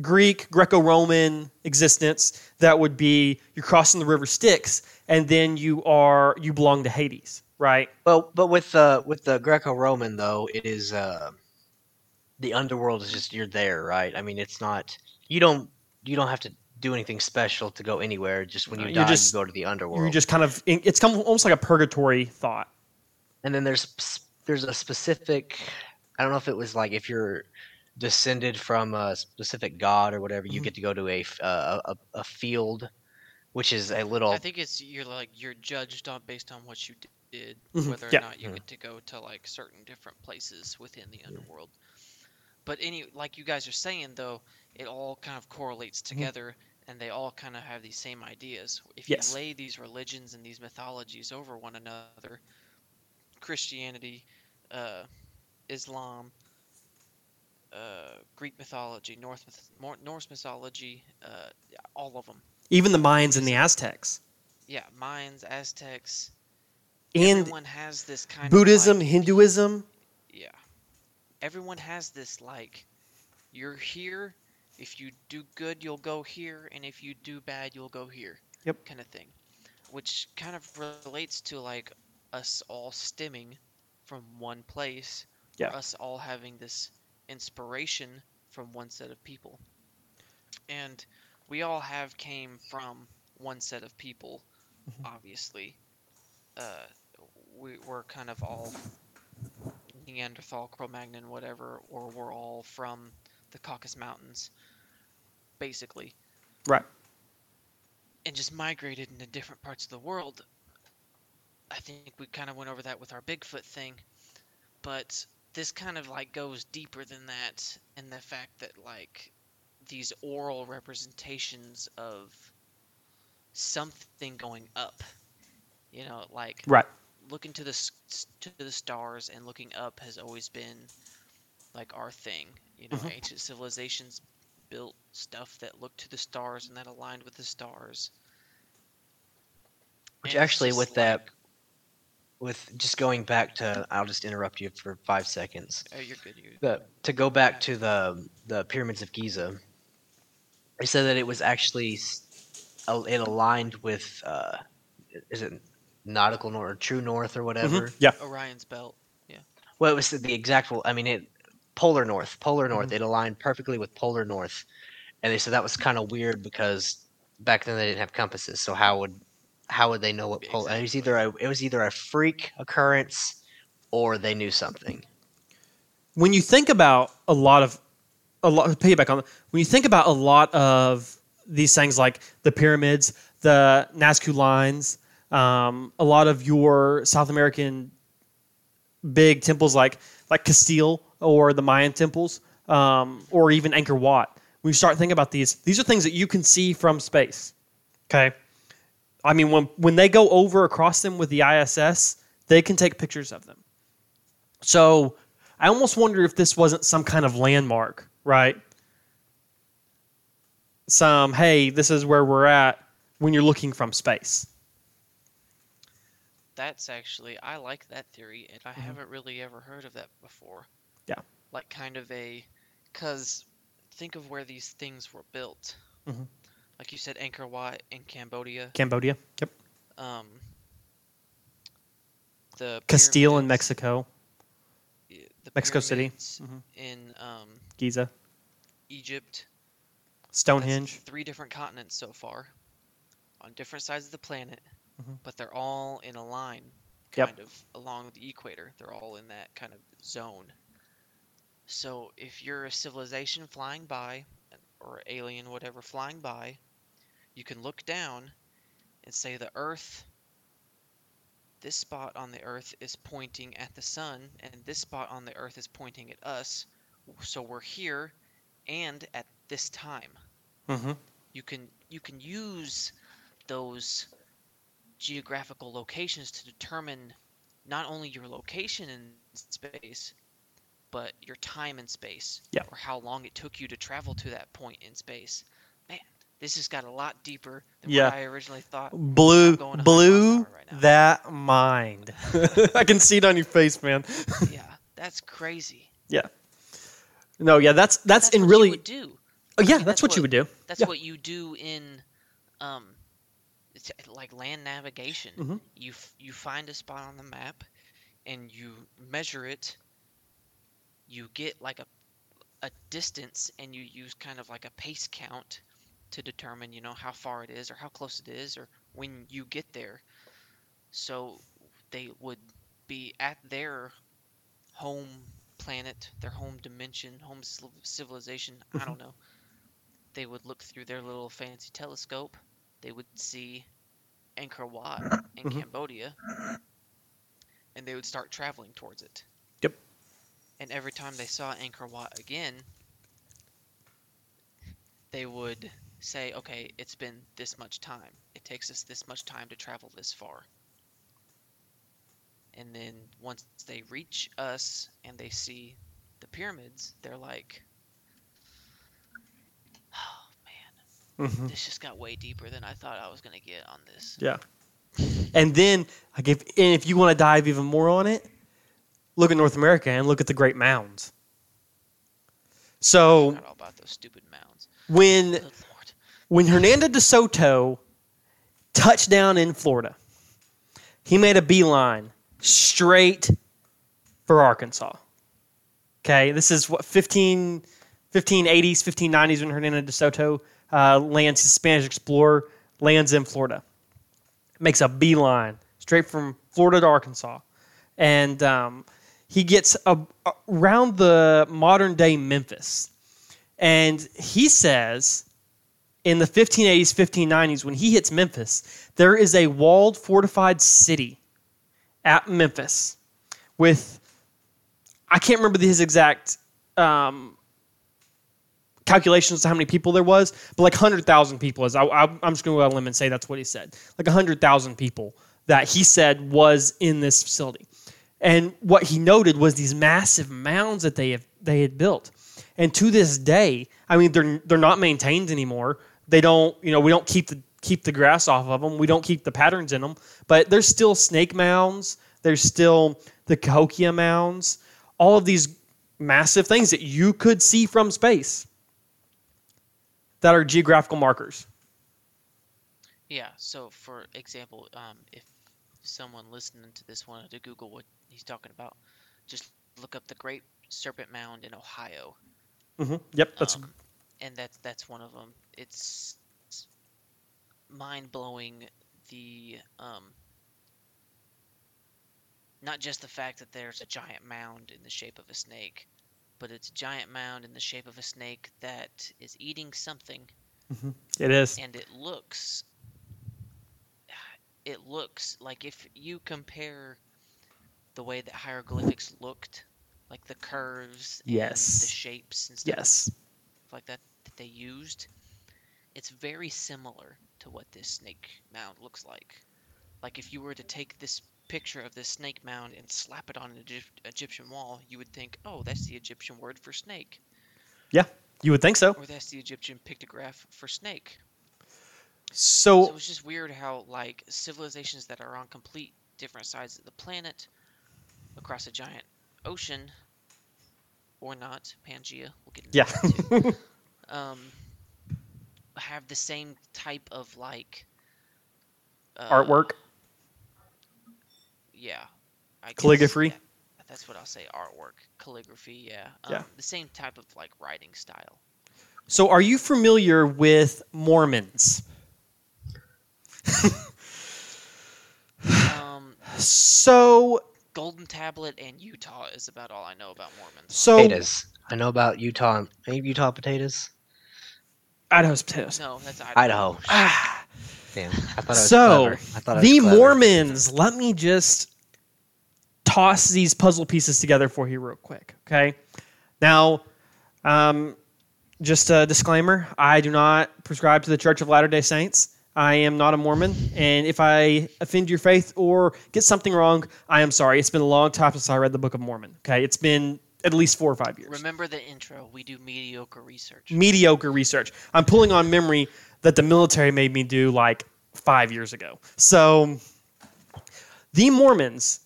Greek, Greco Roman existence, that would be you're crossing the river Styx, and then you are you belong to Hades, right? well, but with the with the Greco-Roman though, it is uh, the underworld is just you're there, right? I mean, it's not you don't you don't have to do anything special to go anywhere. Just when you you're die, just- you go to the underworld. You're just kind of it's come almost like a purgatory thought. and then there's there's a specific i don't know if it was like if you're descended from a specific god or whatever you Mhm. get to go to a f- uh, a, a, a field which is a little I think it's you're like you're judged on based on what you d- did, Mhm, whether or yeah. not you Mhm. get to go to like certain different places within the underworld. But any like you guys are saying though, it all kind of correlates Mm-hmm. together, and they all kind of have these same ideas. If Yes. you lay these religions and these mythologies over one another, Christianity, uh, Islam, uh, Greek mythology, North Norse mythology, uh, all of them. Even the Mayans and the Aztecs, Yeah, Mayans, Aztecs. and everyone has this kind Buddhism, of like, Hinduism. yeah. Everyone has this like you're here, if you do good you'll go here and if you do bad you'll go here. Yep. kind of thing. Which kind of relates to like us all stemming from one place. Yeah. Us all having this inspiration from one set of people. And we all have came from one set of people, Mhm. obviously. Uh, we, we're kind of all Neanderthal, Cro-Magnon, whatever, or we're all from the Caucasus Mountains, basically, Right. and just migrated into different parts of the world. I think we kind of went over that with our Bigfoot thing, but this kind of like goes deeper than that and the fact that like these oral representations of something going up, you know, like Right. looking to the to the stars and looking up has always been like our thing. You know, Mhm. ancient civilizations built stuff that looked to the stars and that aligned with the stars. which And actually with that like- with just going back to i'll just interrupt you for five seconds oh, you're good. You the, to go back to the the pyramids of giza they said that it was actually it aligned with uh is it nautical north or true north or whatever Mhm. Yeah. Orion's belt. Yeah. Well, it was the exact. I mean, it polar north, polar north. Mm-hmm. It aligned perfectly with polar north, and they said that was kind of weird because back then they didn't have compasses. So how would how would they know what polar? It was either a, it was either a freak occurrence or they knew something. when you think about a lot of a lot piggyback on when you think about a lot of these things like the pyramids, the Nazca lines, um, a lot of your South American big temples like like Castillo or the Mayan temples, um, or even Angkor Wat. When you start thinking about these, these are things that you can see from space. Okay, I mean when when they go over across them with the ISS, they can take pictures of them. So I almost wonder if this wasn't some kind of landmark, right? Some, hey, this is where we're at when you're looking from space. That's actually I like that theory, and I Mhm. haven't really ever heard of that before. Yeah. Like kind of a, cause think of where these things were built. Mhm. Like you said, Angkor Wat in Cambodia. Cambodia. Yep. Um. The Castillo in Mexico. the Mexico City. Mhm. in um, Giza. Egypt. That's Stonehenge. three different continents so far, on different sides of the planet, Mhm. but they're all in a line, Yep. kind of along the equator. They're all in that kind of zone. So if you're a civilization flying by, or alien, whatever, flying by, you can look down and say the Earth. This spot on the Earth is pointing at the sun, and this spot on the Earth is pointing at us. So we're here, and at this time Mm-hmm. you can you can use those geographical locations to determine not only your location in space but your time in space Yeah. or how long it took you to travel to that point in space this has got a lot deeper than Yeah. what i originally thought Blew, I'm going 100 miles an blew right that mind. I can see it on your face, man. yeah that's crazy Yeah. No, yeah, that's that's, that's what really, you would do oh, yeah, mean, that's, that's what, you would do. That's Yeah. what you do in, um, it's like land navigation. Mhm. You f- you find a spot on the map, and you measure it. You get like a a distance, and you use kind of like a pace count to determine, you know, how far it is, or how close it is, or when you get there. So they would be at their home planet, their home dimension, home civilization. I don't know they would look through their little fancy telescope. They would see Angkor Wat in Mhm. Cambodia, and they would start traveling towards it. Yep. And every time they saw Angkor Wat again, they would say, "Okay, it's been this much time. It takes us this much time to travel this far." And then once they reach us and they see the pyramids, they're like, "Oh man, hmm this just got way deeper than I thought I was gonna get on this." Yeah. And then, like, if and if you want to dive even more on it, look at North America and look at the Great Mounds. So forgot all about those stupid mounds. when. When Hernando de Soto touched down in Florida, he made a beeline straight for Arkansas. Okay, this is what 15, 1580s, 1590s when Hernando de Soto uh, lands his Spanish explorer, lands in Florida. Makes a beeline straight from Florida to Arkansas. And um, he gets a, around the modern day Memphis. And he says in the 1580s, 1590s, when he hits Memphis, there is a walled, fortified city at Memphis with, I can't remember his exact um, calculations to how many people there was, but like 100,000 people. Is I, I'm just going to go out on a limb and say that's what he said. Like 100,000 people that he said was in this facility. And what he noted was these massive mounds that they have they had built. And to this day, I mean, they're they're not maintained anymore. They don't, you know, we don't keep the keep the grass off of them. We don't keep the patterns in them. But there's still snake mounds. There's still the Cahokia mounds. All of these massive things that you could see from space that are geographical markers. Yeah. So, for example, um, if someone listening to this wanted to Google what he's talking about, just look up the Great Serpent Mound in Ohio, hmm Yep, that's Um, and that's that's one of them. It's, mind blowing. The um, not just the fact that there's a giant mound in the shape of a snake, but it's a giant mound in the shape of a snake that is eating something it is. and it looks it looks like if you compare the way that hieroglyphics looked like the curves and Yes. the shapes and stuff Yes. like that that they used it's very similar to what this snake mound looks like like if you were to take this picture of this snake mound and slap it on an Egypt- Egyptian wall, you would think, oh, that's the Egyptian word for snake, Yeah, you would think so. or that's the Egyptian pictograph for snake. So, So was just weird how like civilizations that are on complete different sides of the planet, across a giant ocean, or not, Pangea. We'll get into yeah. that too. um, have the same type of like uh, Artwork. Yeah. I guess, Calligraphy? yeah, that's what I'll say. Artwork, calligraphy. Yeah. Um, Yeah. The same type of like writing style. So, are you familiar with Mormons? Um, So, Golden Tablet and Utah is about all I know about Mormons. so Potatoes. I know about Utah. Any Utah potatoes? Idaho's potatoes. No, that's Idaho. Idaho. Ah, Damn. I thought I was so clever. I thought I was the clever. Mormons. Let me just toss these puzzle pieces together for you real quick. Okay. Now, um, just a disclaimer: I do not prescribe to the Church of Latter Day Saints. I am not a Mormon, and if I offend your faith or get something wrong, I am sorry. It's been a long time since I read the Book of Mormon. Okay, it's been at least four or five years. Remember the intro. We do mediocre research. mediocre research. I'm pulling on memory that the military made me do like five years ago. So, the Mormons,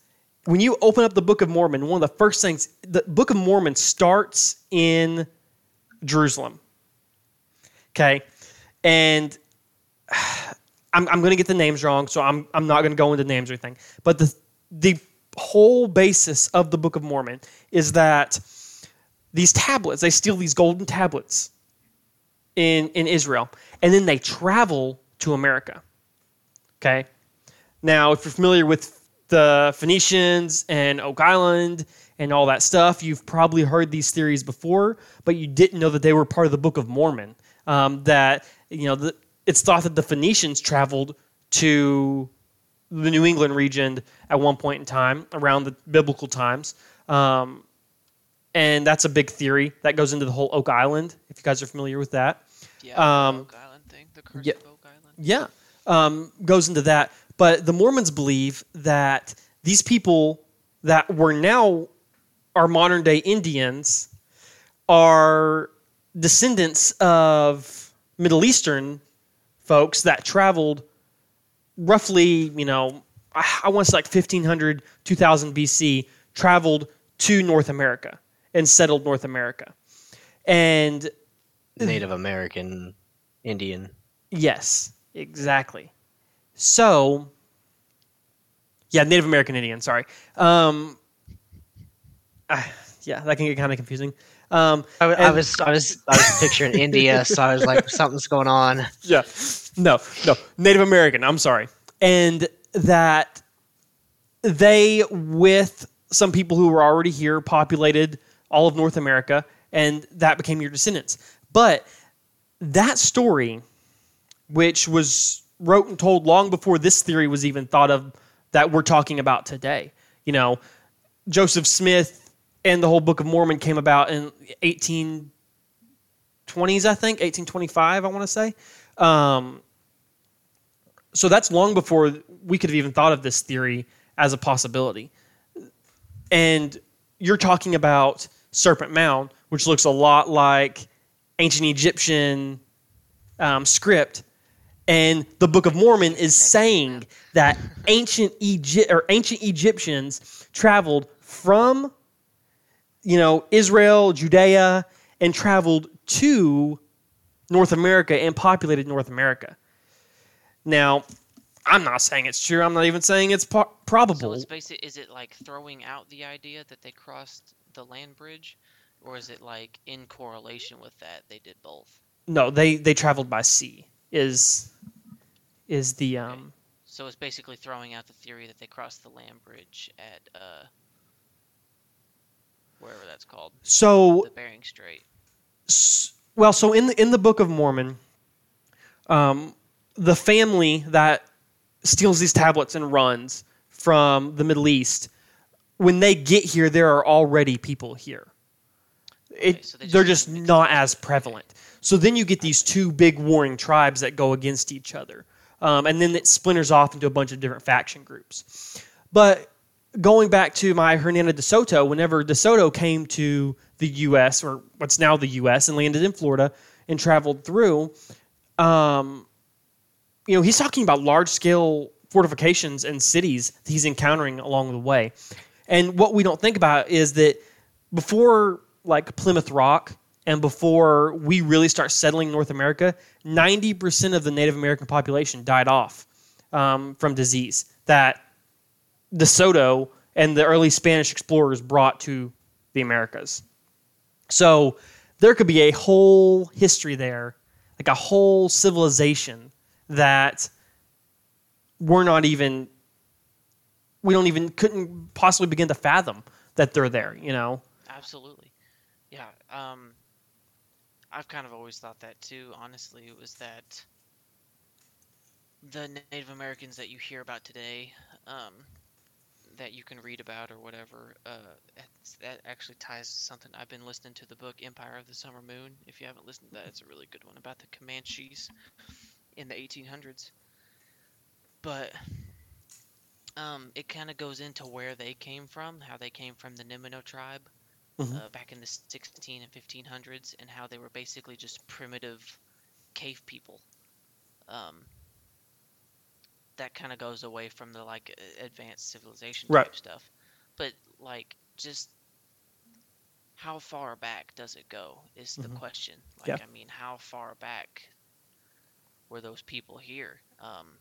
when you open up the Book of Mormon, one of the first things, the Book of Mormon starts in Jerusalem. Okay. And I'm, I'm going to get the names wrong, so I'm, I'm not going to go into names or anything. But the, the whole basis of the Book of Mormon is that these tablets, they steal these golden tablets in, in Israel, and then they travel to America. Okay? Now, if you're familiar with the Phoenicians and Oak Island and all that stuff, you've probably heard these theories before, but you didn't know that they were part of the Book of Mormon. Um, that, you know, the, it's thought that the Phoenicians traveled to the New England region at one point in time around the biblical times. Um, and that's a big theory that goes into the whole Oak Island, if you guys are familiar with that. Yeah. Um, Oak Island thing. The curse yeah. of Oak Island. Yeah, um, goes into that. But the Mormons believe that these people that were now our modern day Indians are descendants of Middle Eastern folks that traveled roughly, you know, I, I want to say like 1500, 2000 BC, traveled to North America and settled North America. And Native American Indian. Yes, exactly. So, yeah, Native American Indian. Sorry. Um, ah, yeah, that can get kind of confusing. Um, I, wa- I And- was I was I was picturing India, so I was like, something's going on. yeah, no, no, Native American. I'm sorry, and that they, with some people who were already here, populated all of North America, and that became your descendants. But that story, which was wrote and told long before this theory was even thought of, that we're talking about today. You know, Joseph Smith and the whole Book of Mormon came about in 1820s, I think, 1825, I want to say. Um, so that's long before we could have even thought of this theory as a possibility. And you're talking about Serpent Mound, which looks a lot like ancient Egyptian um, script. And the Book of Mormon is saying that ancient Egypt or ancient Egyptians traveled from, you know, Israel, Judea, and traveled to North America and populated North America. Now, I'm not saying it's true. I'm not even saying it's po- So probable. it's basic. Is it like throwing out the idea that they crossed the land bridge, or is it like in correlation with that they did both? no, they they traveled by sea. Is is the um So it's basically throwing out the theory that they crossed the land bridge at uh, wherever that's called, so the Bering Strait. s- well so in the in the Book of Mormon, um, the family that steals these tablets and runs from the Middle East, when they get here, there are already people here. It, Okay, so they just they're kinda just not as prevalent. So then you get these two big warring tribes that go against each other, um, and then it splinters off into a bunch of different faction groups. But going back to my Hernando de Soto, whenever de Soto came to the U.S. or what's now the U.S. and landed in Florida and traveled through, um, you know, he's talking about large scale fortifications and cities that he's encountering along the way. And what we don't think about is that before like Plymouth Rock and before we really start settling North America, 90% of the Native American population died off um, from disease that De Soto and the early Spanish explorers brought to the Americas. So there could be a whole history there, like a whole civilization that we're not even, we don't even, couldn't possibly begin to fathom that they're there, you know? Absolutely. Yeah. Um, I've kind of always thought that too, honestly. It was that the Native Americans that you hear about today, um, that you can read about or whatever, uh, that actually ties to something. I've been listening to the book Empire of the Summer Moon. If you haven't listened to that, it's a really good one about the Comanches in the 1800s. But um, it kind of goes into where they came from, how they came from the Nimino tribe Mhm. uh, back in the 16 and 1500s, and how they were basically just primitive cave people. Um, that kind of goes away from the like advanced civilization Right. type stuff. But like just how far back does it go is the Mhm. question. Like Yeah. I mean, how far back were those people here? Um,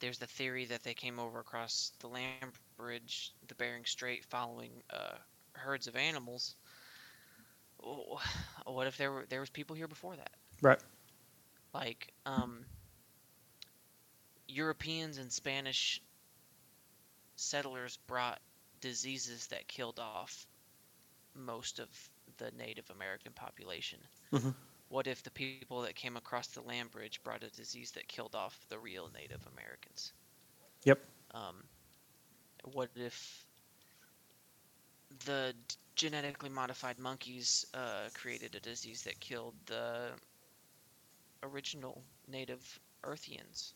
there's the theory that they came over across the land bridge, the Bering Strait, following uh, herds of animals. Oh, What if there were there was people here before that? Right. Like um, Europeans and Spanish settlers brought diseases that killed off most of the Native American population. Mhm. What if the people that came across the land bridge brought a disease that killed off the real Native Americans? Yep. Um, what if the genetically modified monkeys uh, created a disease that killed the original native Earthians?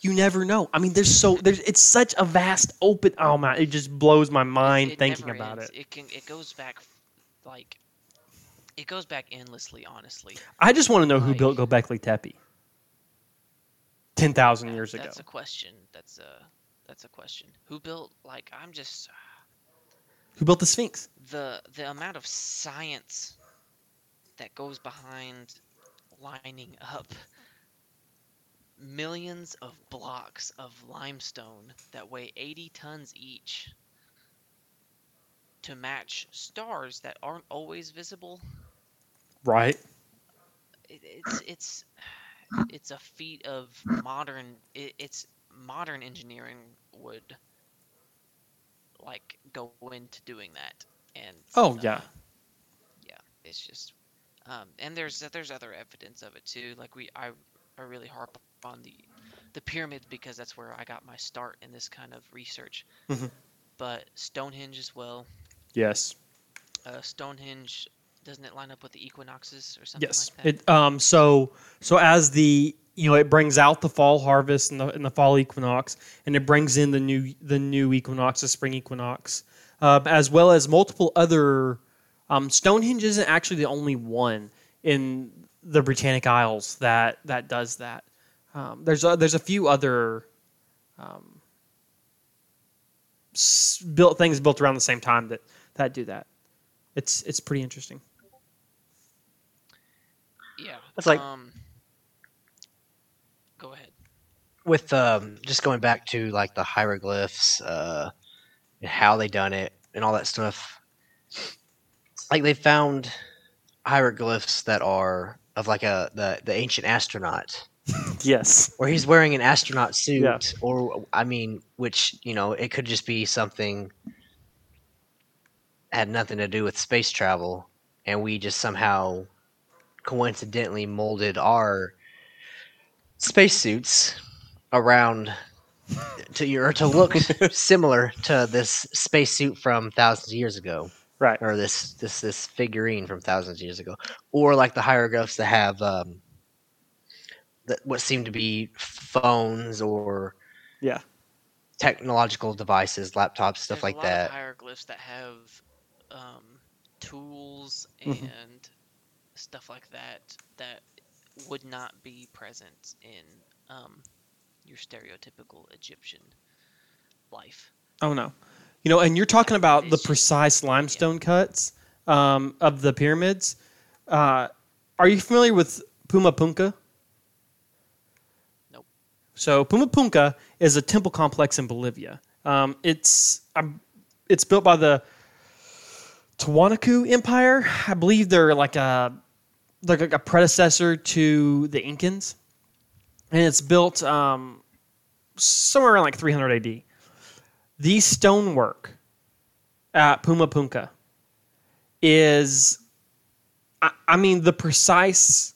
You never know. I mean, there's so there's it's such a vast open. Oh my! It just blows my mind it thinking about ends. it. It can it goes back like it goes back endlessly, honestly. I just want to know who Like- built Gobekli Tepe. Ten thousand years ago. That's a question. That's a that's a question. Who built like I'm just Who built the Sphinx? the the amount of science that goes behind lining up millions of blocks of limestone that weigh 80 tons each to match stars that aren't always visible Right. it, it's it's it's a feat of modern it, it's modern engineering would like go into doing that and Oh, yeah. uh, yeah it's just um, and there's there's other evidence of it too like we I, I really harp on the the pyramids because that's where I got my start in this kind of research Mhm. but Stonehenge as well Yes. uh, Stonehenge doesn't it line up with the equinoxes or something Yes. like that It um so so as the you know it brings out the fall harvest and the, and the fall equinox and it brings in the new the new equinox the spring equinox uh, as well as multiple other um, Stonehenge isn't actually the only one in the Britannic Isles that that does that. Um, there's a, there's a few other um, s- built things built around the same time that that do that. It's it's pretty interesting. Yeah. It's like- um Go ahead. with um, just going back to like the hieroglyphs uh, and how they done it and all that stuff like they found hieroglyphs that are of like a the, the ancient astronaut Yes. Or he's wearing an astronaut suit Yeah. or i mean which you know it could just be something had nothing to do with space travel and we just somehow coincidentally molded our spacesuits around to or to look similar to this spacesuit from thousands of years ago Right. or this this this figurine from thousands of years ago, or like the hieroglyphs that have um, that what seem to be phones or Yeah. technological devices, laptops, stuff There's like a lot that. Of hieroglyphs that have um, tools Mhm. and stuff like that that would not be present in um, your stereotypical Egyptian life. Oh no, you know, and you're talking about the It's just- precise limestone cuts um, of the pyramids. Uh, are you familiar with Puma Punka? So Puma Punku is a temple complex in Bolivia. Um, it's um, it's built by the Tiwanaku Empire. I believe they're like a like a predecessor to the Incans, and it's built um, somewhere around like 300 AD. The stonework at Puma Punku is, I, I mean, the precise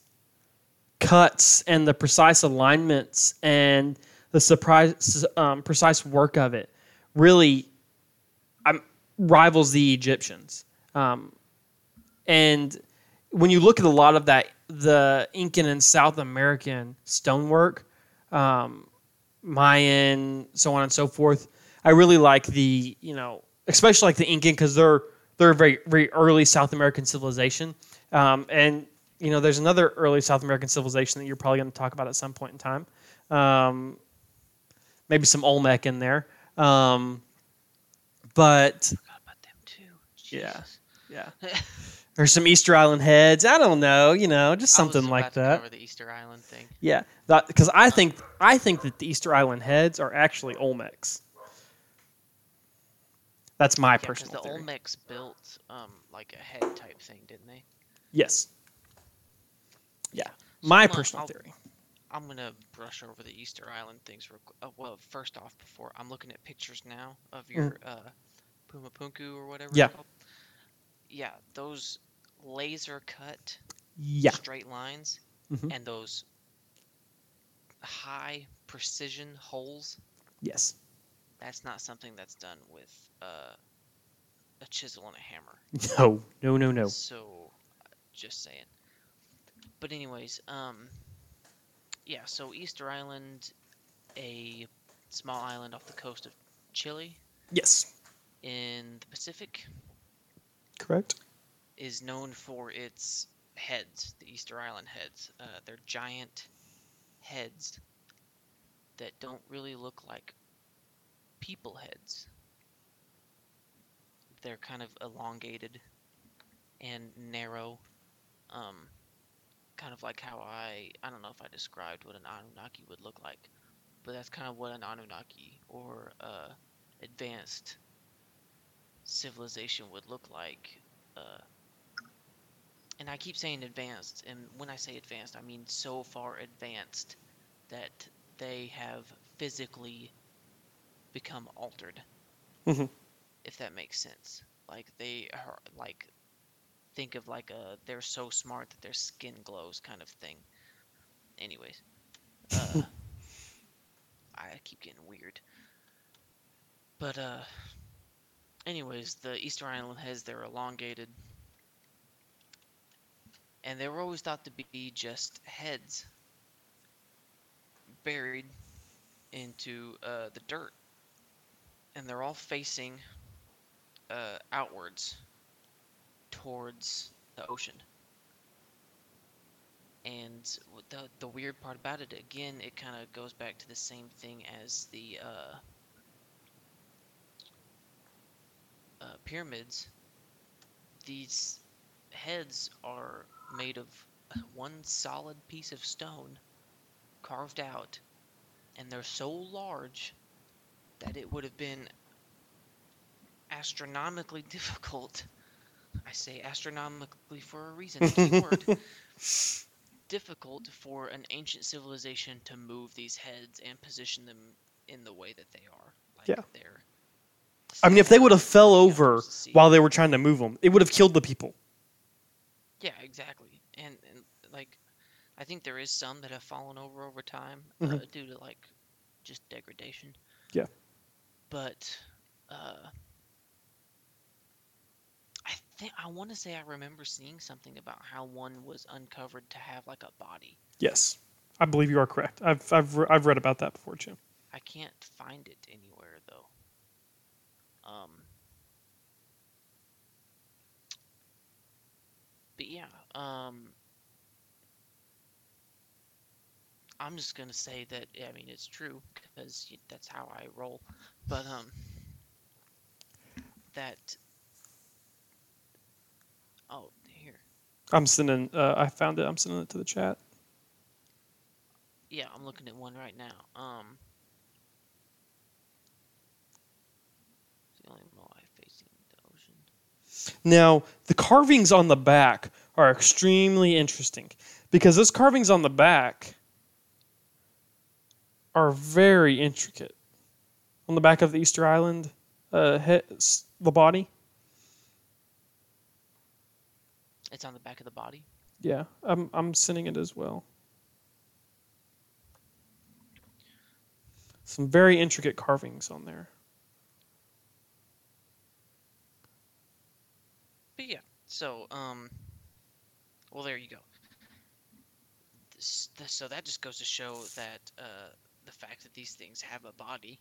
cuts and the precise alignments and the surprise, um, precise work of it really um, rivals the Egyptians. Um, and when you look at a lot of that, the Incan and South American stonework, um, Mayan, so on and so forth, I really like the you know, especially like the Incan because they're they're a very very early South American civilization, um, and you know, there's another early South American civilization that you're probably going to talk about at some point in time. Um, maybe some Olmec in there, um, but Forgot about them too. Yeah. Yeah, or some Easter Island heads. I don't know, you know, just something like that. Cover the Easter Island thing. Yeah, because I think I think that the Easter Island heads are actually Olmecs. That's my Yeah, personal the theory. Olmecs built um, like a head type thing, didn't they? yes. Yeah, my personal I'll- theory. I'm gonna brush over the Easter Island things. Real, qu- uh, well, first off, before I'm looking at pictures now of your uh, Puma Punku or whatever. Mm. Yeah. Called. Yeah, those laser cut Yeah, straight lines Mhm. and those high precision holes. yes. That's not something that's done with uh, a chisel and a hammer. No, no, no, no. So, just saying. But anyways, um, yeah. So Easter Island, a small island off the coast of Chile Yes, in the Pacific, correct. is known for its heads, the Easter Island heads. Uh, they're giant heads that don't really look like people heads. They're kind of elongated and narrow. Um, kind of like how I I don't know if I described what an Anunnaki would look like, but that's kind of what an Anunnaki or uh, advanced civilization would look like. Uh, and I keep saying advanced, and when I say advanced, I mean so far advanced that they have physically become altered. Mhm. If that makes sense. Like they are like think of like a they're so smart that their skin glows kind of thing. Anyways, uh, I keep getting weird. But uh, anyways, the Easter Island heads they're elongated, and they were always thought to be just heads buried into uh, the dirt, and they're all facing uh, outwards towards the ocean. And the the weird part about it, again, it kind of goes back to the same thing as the uh, uh, pyramids. These heads are made of one solid piece of stone carved out, and they're so large that it would have been astronomically difficult. I say astronomically for a reason. Keyword. difficult for an ancient civilization to move these heads and position them in the way that they are. Like Yeah. they're I mean, if they would have fell over while they were trying to move them, it would have killed the people. Yeah, exactly. And, and like, I think there is some that have fallen over over time uh, Mhm. due to like just degradation. Yeah. But uh, think I want to say I remember seeing something about how one was uncovered to have like a body. Yes, I believe you are correct. I've I've re- I've read about that before, Jim. I can't find it anywhere though. Um, but yeah, um, I'm just gonna say that I mean it's true because that's how I roll. But um, that oh here I'm sending. Uh, I found it. I'm sending it to the chat. yeah I'm looking at one right now. Um, the only moai facing the ocean. Now, the carvings on the back are extremely interesting because those carvings on the back are very intricate. On the back of the Easter Island, uh, he- the body. It's on the back of the body. Yeah, I'm I'm sending it as well. Some very intricate carvings on there. But yeah, so um, well there you go. This, this, so that just goes to show that uh, the fact that these things have a body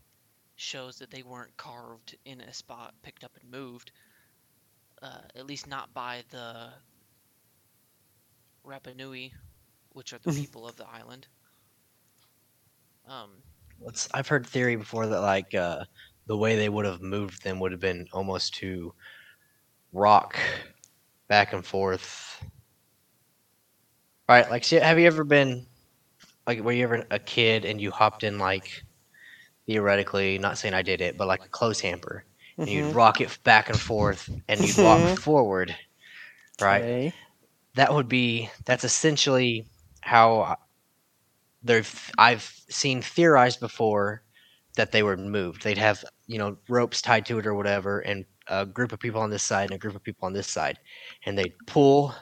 shows that they weren't carved in a spot, picked up and moved. Uh, at least not by the Rapa Nui, which are the Mhm. people of the island. Um, Let's, I've heard theory before that like uh, the way they would have moved them would have been almost to rock back and forth. Right? Like, see, have you ever been like were you ever a kid and you hopped in like theoretically, not saying I did it, but like a clothes hamper, and you'd Mhm. rock it back and forth, and you'd walk forward. Right? Okay. That would be that's essentially how they've I've seen theorized before that they were moved. They'd have you know ropes tied to it or whatever, and a group of people on this side and a group of people on this side, and they'd pull,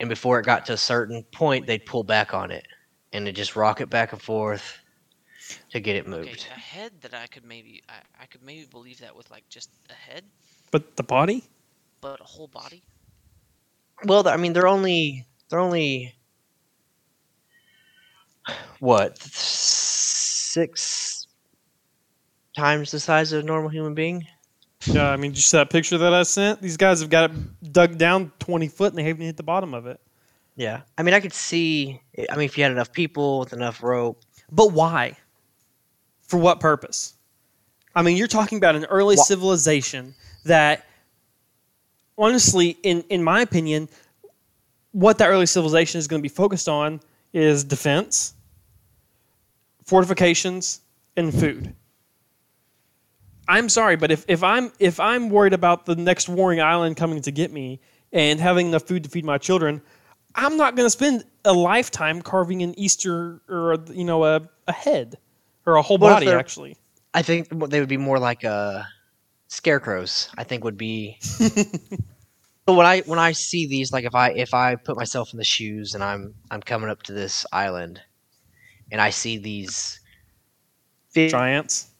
and before it got to a certain point, they'd pull back on it, and it just rock it back and forth to get it okay, moved. a head that I could maybe I, I could maybe believe that with like just a head, But the body? but a whole body. Well, I mean, they're only they're only what six times the size of a normal human being. Yeah, I mean, just that picture that I sent. These guys have got it dug down twenty foot, and they haven't hit the bottom of it. Yeah, I mean, I could see. I mean, if you had enough people with enough rope, But why? For what purpose? I mean, you're talking about an early Wha- civilization that, honestly, in in my opinion, what that early civilization is going to be focused on is defense, fortifications, and food. I'm sorry, but if, if I'm if I'm worried about the next warring island coming to get me and having enough food to feed my children, I'm not going to spend a lifetime carving an Easter or you know a, a head or a whole What body actually. I think they would be more like uh, scarecrows. I think would be. so when I when I see these, like if I if I put myself in the shoes and I'm I'm coming up to this island, and I see these. Fish, Giants.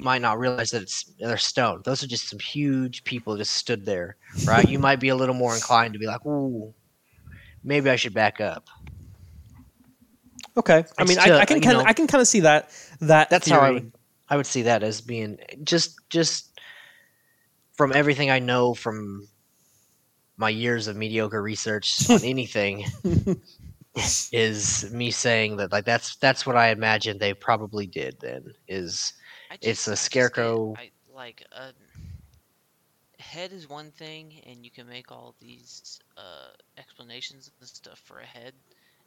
you might not realize that it's they're stone. Those are just some huge people just stood there, right? you might be a little more inclined to be like, "Ooh, maybe I should back up." Okay, I I mean, still- I, I can kind of know- I can kind of see that that That's theory. how I would I would see that as being just just from everything I know from my years of mediocre research on anything is me saying that like that's that's what I imagine they probably did then is I It's a I get- scarecrow. I, like a head is one thing, and you can make all these uh, explanations and stuff for a head,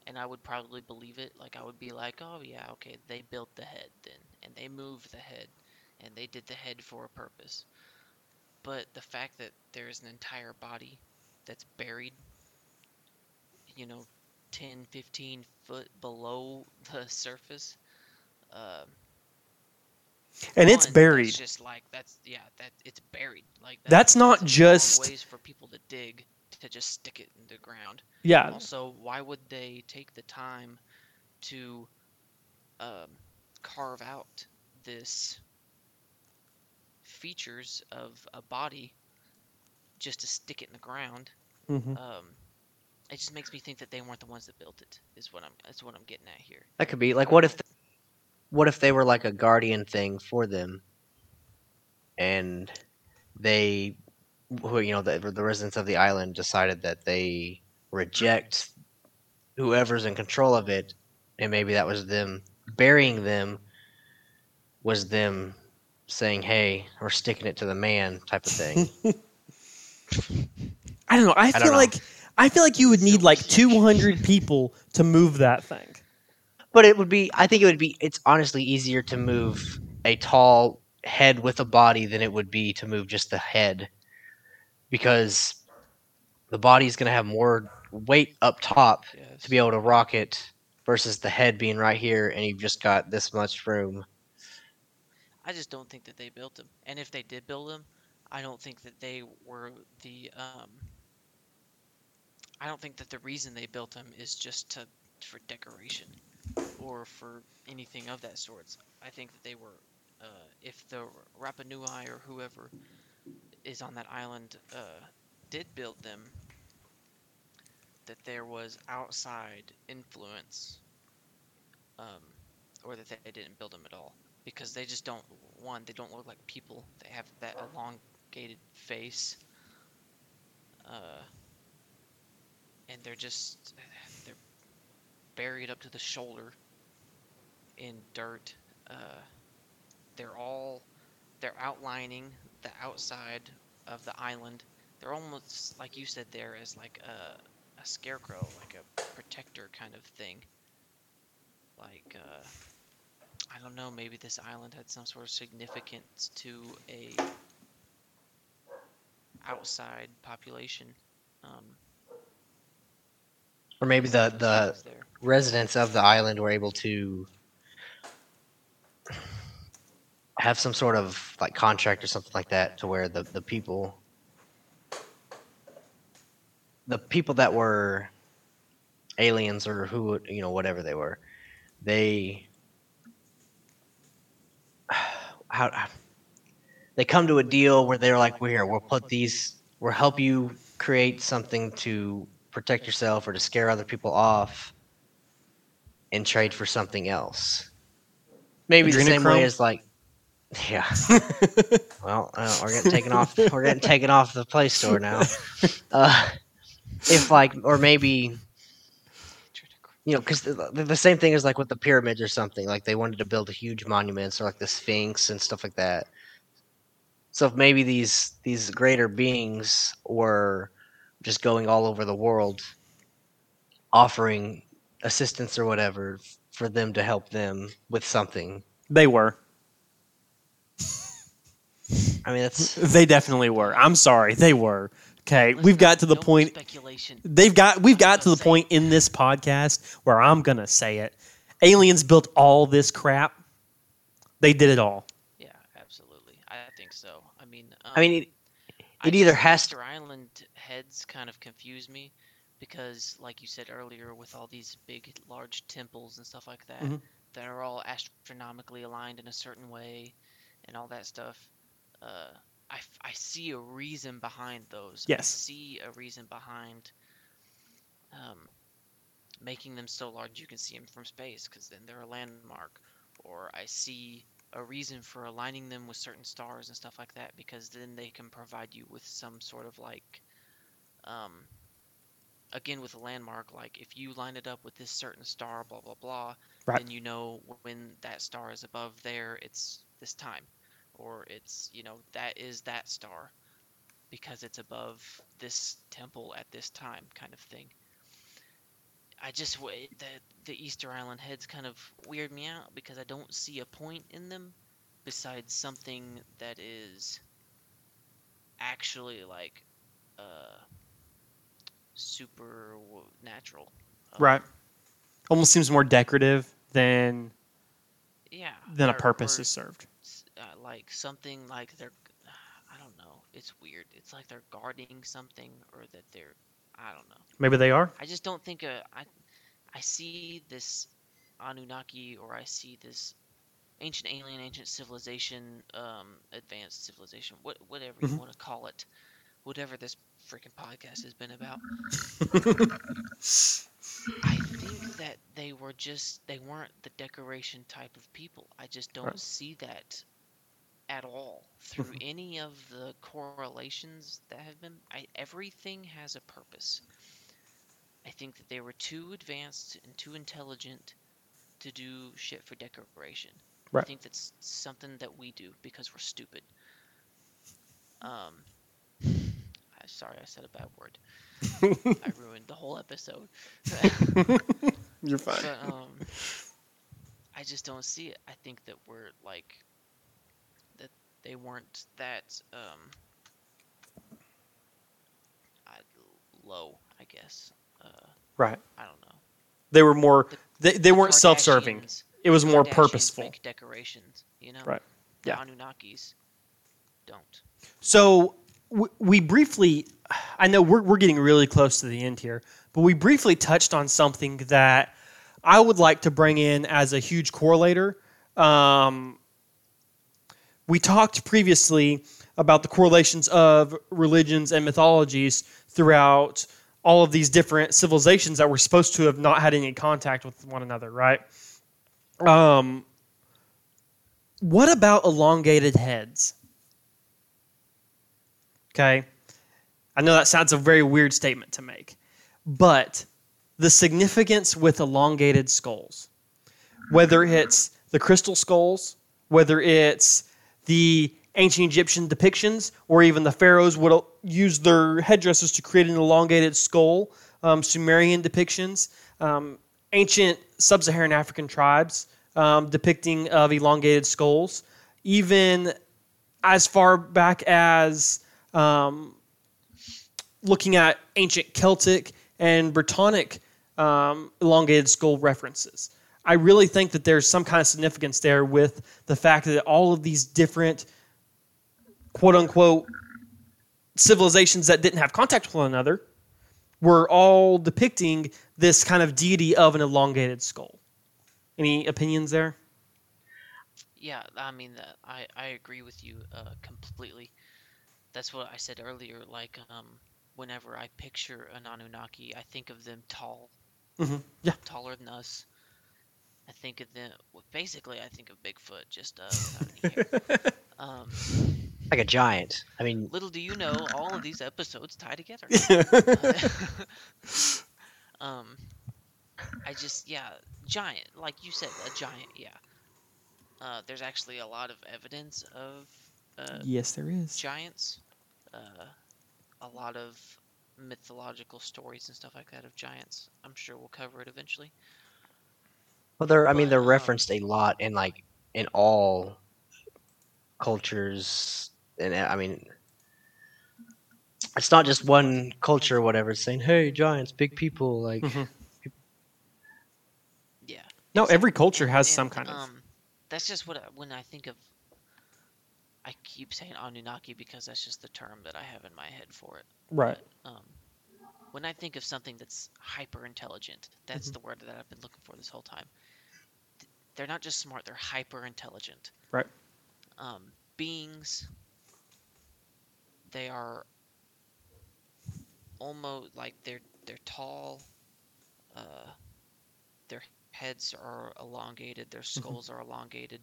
and I would probably believe it. Like I would be like, oh yeah, okay, they built the head then, and they moved the head, and they did the head for a purpose. But the fact that there is an entire body that's buried, you know, 10, 15 foot below the surface, um, and it's buried. It's just like that's yeah, that it's buried. Like that- That's not just- ways for people to dig to just stick it in the ground. Yeah, Also, why would they take the time to um, carve out this features of a body just to stick it in the ground? mhm. Um, it just makes me think that they weren't the ones that built it. Is what I'm. That's what I'm getting at here. that could be like what if what if they were like a guardian thing for them, and they, who you know, the, the residents of the island decided that they reject whoever's in control of it, and maybe that was them burying them was them saying, "Hey, we're sticking it to the man," type of thing. I don't know. I don't feel know. like I feel like you would need like 200 people to move that thing. but it would be. I think it would be. It's honestly easier to move a tall head with a body than it would be to move just the head, because the body is going to have more weight up top Yes. to be able to rock it versus the head being right here, and you've just got this much room. I just don't think that they built them. And if they did build them, I don't think that they were the um I don't think that the reason they built them is just to for decoration or for anything of that sort. I think that they were uh if the Rapa Nui or whoever is on that island uh did build them that there was outside influence um or that they didn't build them at all. Because they just don't one they don't look like people. They have that elongated face. Uh, and they're just they're buried up to the shoulder in dirt. Uh, they're all they're outlining the outside of the island they're almost like you said there as like a, a scarecrow like a protector kind of thing like uh, I don't know, maybe this island had some sort of significance to a outside population. Um, Or maybe the the residents of the island were able to have some sort of like contract or something like that to where the, the people the people that were aliens or who you know whatever they were they how they come to a deal where they're like we're here we'll put these we'll help you create something to protect yourself or to scare other people off and trade for something else. Maybe the same way as like, yeah. well, uh, we're getting taken off. We're getting taken off the Play Store now. Uh, if like, or maybe you know, because the, the same thing is like with the pyramids or something. Like they wanted to build a huge monuments or like the Sphinx and stuff like that. So if maybe these these greater beings were just going all over the world, offering assistance or whatever for them to help them with something. They were. I mean, that's They definitely were. I'm sorry. They were. Okay, Let's we've got to the no point. Speculation. They've got. We've got to the Say it. point in this podcast where I'm gonna say it. Aliens built all this crap. They did it all. Yeah, absolutely. I think so. I mean, um, I mean, it, I it either just- has to- Island heads kind of confuse me because, like you said earlier, with all these big, large temples and stuff like that, Mhm. that are all astronomically aligned in a certain way, and all that stuff. Uh, I, I see a reason behind those. I Yes. see a reason behind um, making them so large you can see them from space, because then they're a landmark. Or I see a reason for aligning them with certain stars and stuff like that because then they can provide you with some sort of like um again with a landmark like if you line it up with this certain star blah blah blah Right. then you know when that star is above there it's this time or it's you know that is that star because it's above this temple at this time kind of thing I just the the Easter Island heads kind of weird me out because I don't see a point in them besides something that is actually like uh super natural. Um, Right. Almost seems more decorative than Yeah. than a purpose or is served. Uh, like something like they're I don't know. It's weird. It's like they're guarding something or that they're I don't know. Maybe they are. I just don't think a, I, I see this Anunnaki or I see this ancient alien, ancient civilization, um, advanced civilization, what, whatever you Mhm. want to call it, whatever this freaking podcast has been about. I think that they were just they weren't the decoration type of people. I just don't Right. see that at all through Mhm. any of the correlations that have been I, everything has a purpose. I think that they were too advanced and too intelligent to do shit for decoration. I think that's something that we do because we're stupid. Um, I, sorry, I said a bad word. I ruined the whole episode. You're fine. But um, I just don't see it. I think that we're like they weren't that um I, low. I guess. Uh, Right. I don't know. They were more. The- They, they The weren't self-serving. It was more purposeful. Make decorations, you know. Right. The Yeah. Anunnakis don't. So w- we briefly, I know we're, we're getting really close to the end here, but we briefly touched on something that I would like to bring in as a huge correlator. Um, we talked previously about the correlations of religions and mythologies throughout all of these different civilizations that were supposed to have not had any contact with one another, right? Um, what about elongated heads? Okay. I know that sounds a very weird statement to make, but the significance with elongated skulls, whether it's the crystal skulls, whether it's the ancient Egyptian depictions, or even the pharaohs would use their headdresses to create an elongated skull, um, Sumerian depictions, um, ancient sub Saharan African tribes um, depicting of elongated skulls, even as far back as um, looking at ancient Celtic and Brittonic um, elongated skull references. I really think that there's some kind of significance there with the fact that all of these different quote unquote civilizations that didn't have contact with one another were all depicting this kind of deity of an elongated skull. Any opinions there? Yeah, I mean I I agree with you uh, completely. That's what I said earlier. Like um, whenever I picture an Anunnaki, I think of them tall, hmm Yeah. taller than us. I think of them. Well, basically, I think of Bigfoot, just uh, without any hair. Um, Like a giant. I mean, little do you know, all of these episodes tie together. um, I just yeah, giant, like you said, a giant. Yeah. Uh, there's actually a lot of evidence of uh, yes, there is. giants. Uh, a lot of mythological stories and stuff like that of giants. I'm sure we'll cover it eventually. Well, they're. I mean, But, they're um, referenced a lot in like in all cultures, and uh, I mean, it's not just one culture or whatever. Saying, "Hey, giants, big people." Like, Mhm. Yeah. No, exact- every culture and- has some and, kind of. Um, that's just what I, when I think of. I keep saying Anunnaki because that's just the term that I have in my head for it. Right. But, um, when I think of something that's hyper intelligent, that's Mm-hmm. the word that I've been looking for this whole time. Th- They're not just smart; they're hyper intelligent. Right. Um, beings. They are almost like they're they're tall. Uh, their heads are elongated. Their Mm-hmm. skulls are elongated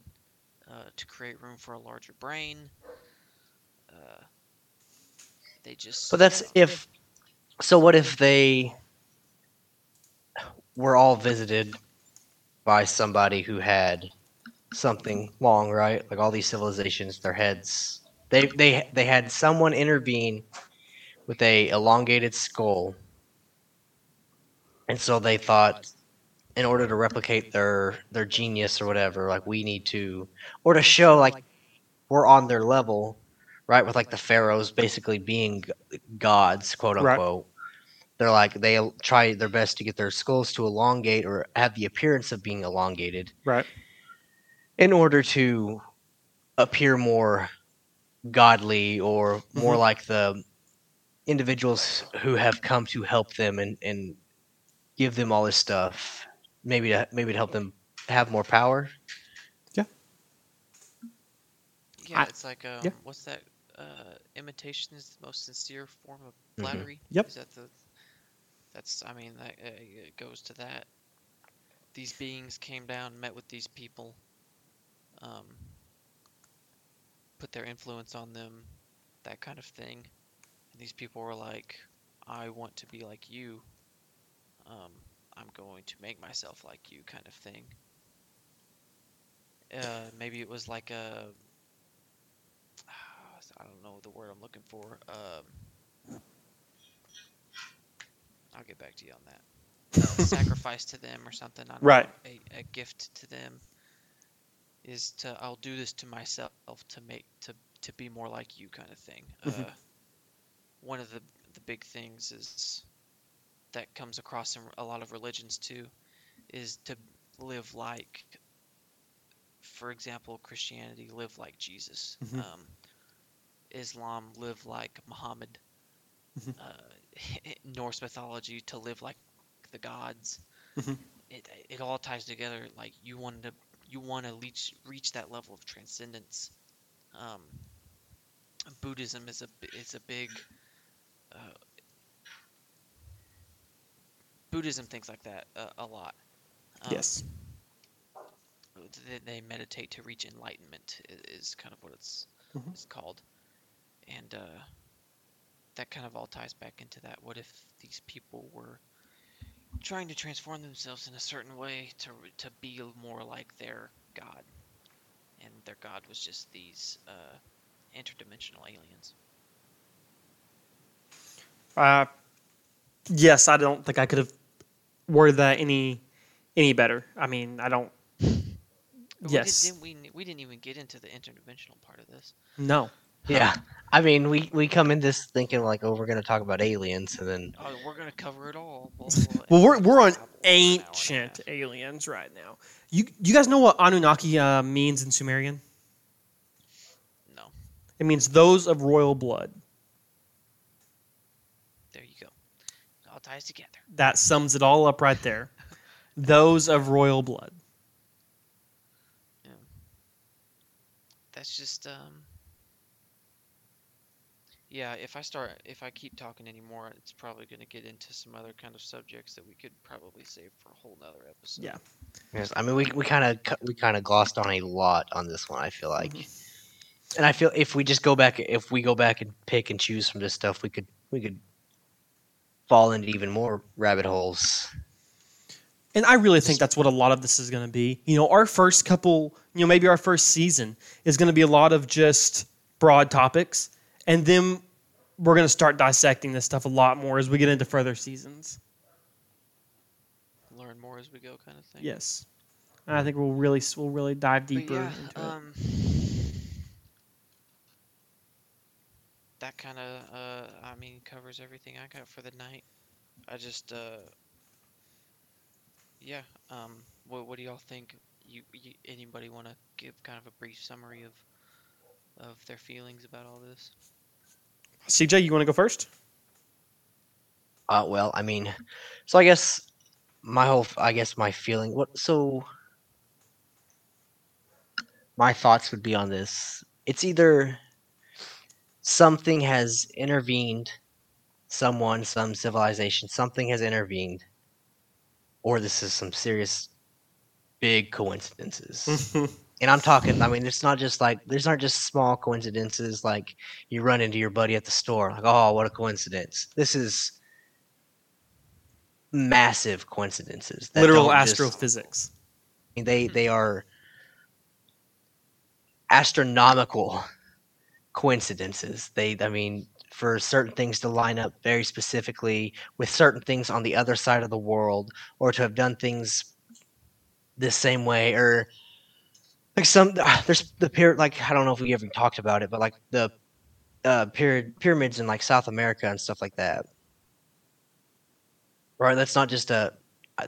uh, to create room for a larger brain. Uh, they just. but that's if. So what if they were all visited by somebody who had something long, right? Like all these civilizations, their heads. They they they had someone intervene with a elongated skull, and so they thought, in order to replicate their their genius or whatever, like we need to, or to show like we're on their level, right? With like the pharaohs basically being gods, quote Right. Unquote. They're like they try their best to get their skulls to elongate or have the appearance of being elongated Right. in order to appear more godly or more Mhm. like the individuals who have come to help them and, and give them all this stuff maybe to maybe to help them have more power Yeah, I- it's like um, yeah. what's that? Uh, imitation is the most sincere form of Mhm. flattery. Yep. Is that the? That's I mean that uh, it goes to that. these beings came down, met with these people, um, put their influence on them, that kind of thing. And these people were like, "I want to be like you. Um, I'm going to make myself like you," kind of thing. Uh, maybe it was like a I don't know the word I'm looking for. Um, I'll get back to you on that. Uh, sacrifice to them or something. Right. know, a, a gift to them is to I'll do this to myself to make to to be more like you kind of thing. Mhm. Uh, one of the the big things is that comes across in a lot of religions too is to live like for example christianity live like jesus Mhm. um, islam live like muhammad Mhm. uh, norse mythology to live like the gods Mhm. it, it all ties together like you want to you want to reach reach that level of transcendence um, buddhism is a is a big uh, buddhism thinks like that uh, a lot Um, yes. they, they meditate to reach enlightenment is kind of what it's Mhm. it's called and uh, that kind of all ties back into that what if these people were trying to transform themselves in a certain way to to be more like their god and their god was just these uh, interdimensional aliens Uh, yes, I don't think I could have worded that any any better. I mean, I don't. Yes. we, did, didn't we we didn't even get into the interdimensional part of this No. Yeah. I mean, we, we come in this thinking like, oh, we're going to talk about aliens, and then oh we're gonna cover it all Well, we're we're on babble an hour and ancient aliens right now. You you guys know what Anunnaki uh, means in Sumerian? no It means those of royal blood. There you go. It all ties together. That sums it all up right there. Those of royal blood. Yeah. That's just um. Yeah, if I start, if I keep talking anymore, it's probably going to get into some other kind of subjects that we could probably save for a whole nother episode. Yeah. yes, I mean, we, we kind of we kind of glossed on a lot on this one. I feel like, Mm-hmm. and I feel if we just go back, if we go back and pick and choose from this stuff, we could we could fall into even more rabbit holes. And I really think that's what a lot of this is going to be. You know, our first couple, you know, maybe our first season is going to be a lot of just broad topics. And then we're going to start dissecting this stuff a lot more as we get into further seasons. Learn more as we go, kind of thing. Yes. And I think we'll really we'll really dive deeper yeah, into it. um, that kind of, uh, I mean, covers everything I got for the night. I just, uh, yeah. Um, what what do y'all think? You, you anybody want to give kind of a brief summary of of their feelings about all this? CJ, you want to go first? Uh, well, I mean, so I guess my whole, I guess my feeling, what, so my thoughts would be on this. It's either something has intervened, someone, some civilization, something has intervened, or this is some serious big coincidences. and I'm talking, I mean, it's not just like, there's not just small coincidences like you run into your buddy at the store, like, oh, what a coincidence. This is massive coincidences. that Literal don't just- astrophysics. I mean, they mm-hmm. they are astronomical coincidences. They, I mean, for certain things to line up very specifically with certain things on the other side of the world, or to have done things the same way, or like some there's the pyramid. Like I don't know if we ever talked about it, but like the uh, pyramid pyramids in like South America and stuff like that. Right, that's not just a.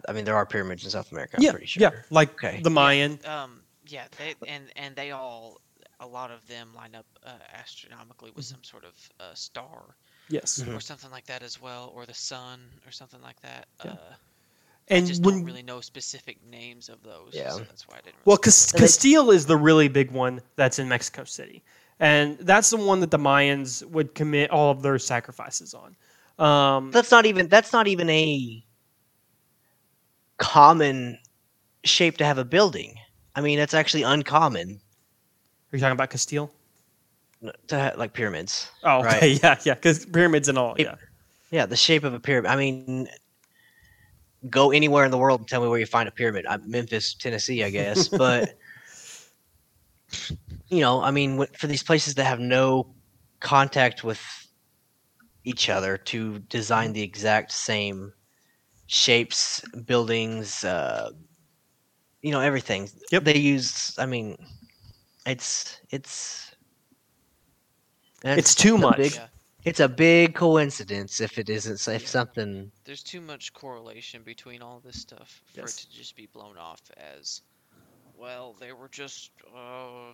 I mean, there are pyramids in South America. I'm yeah, pretty sure. yeah, like Okay. the Mayan. Um, yeah, they and and they all, a lot of them line up uh, astronomically with some sort of uh, star Yes, Mhm. or something like that as well, or the sun or something like that. Yeah. Uh, and I just when don't really know specific names of those. Yeah. so that's why I didn't. well, Really Cas- And Castillo is the really big one that's in Mexico City, and that's the one that the Mayans would commit all of their sacrifices on. Um, That's not even. That's not even a common shape to have a building. I mean, that's actually uncommon Are you talking about Castillo? n- to have, like pyramids. Oh, Right. yeah, yeah, because pyramids and all, It- yeah. Yeah, the shape of a pyramid. I mean, go anywhere in the world and tell me where you find a pyramid. i Memphis, Tennessee, I guess. But you know, I mean, for these places that have no contact with each other to design the exact same shapes, buildings, uh, you know, everything. Yep. They use. I mean, it's it's. It's too much. big- Yeah. It's a big coincidence if it isn't if something There's too much correlation between all this stuff for Yes. it to just be blown off as, well, they were just, uh,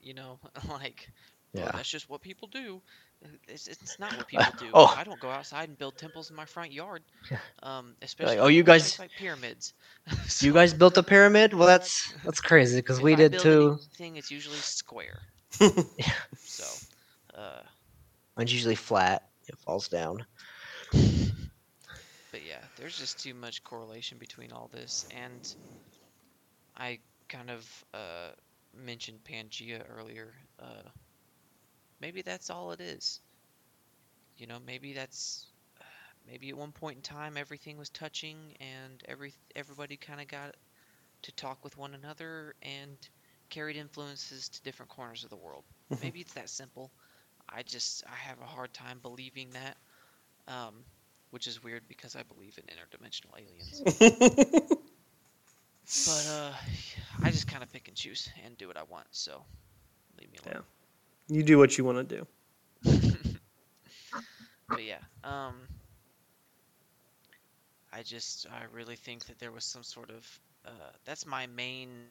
you know, like, well, Yeah. that's just what people do. Uh, It's, it's not what people do. Oh. I don't go outside and build temples in my front yard. Yeah. Um, especially like, oh, you guys- like pyramids. you guys built a pyramid well that's that's crazy because we did too Thing it's usually square. Yeah. So, uh, mine's usually flat it falls down But yeah, there's just too much correlation between all this, and I kind of uh, mentioned Pangea earlier. Uh, maybe that's all it is. You know, maybe that's maybe at one point in time everything was touching, and every everybody kind of got to talk with one another and carried influences to different corners of the world. Mhm. maybe it's that simple. I just I have a hard time believing that. Um, which is weird because I believe in interdimensional aliens. but uh, I just kind of pick and choose and do what I want. So leave me alone. Yeah. You do what you want to do. But yeah, um, I just I really think that there was some sort of uh, that's my main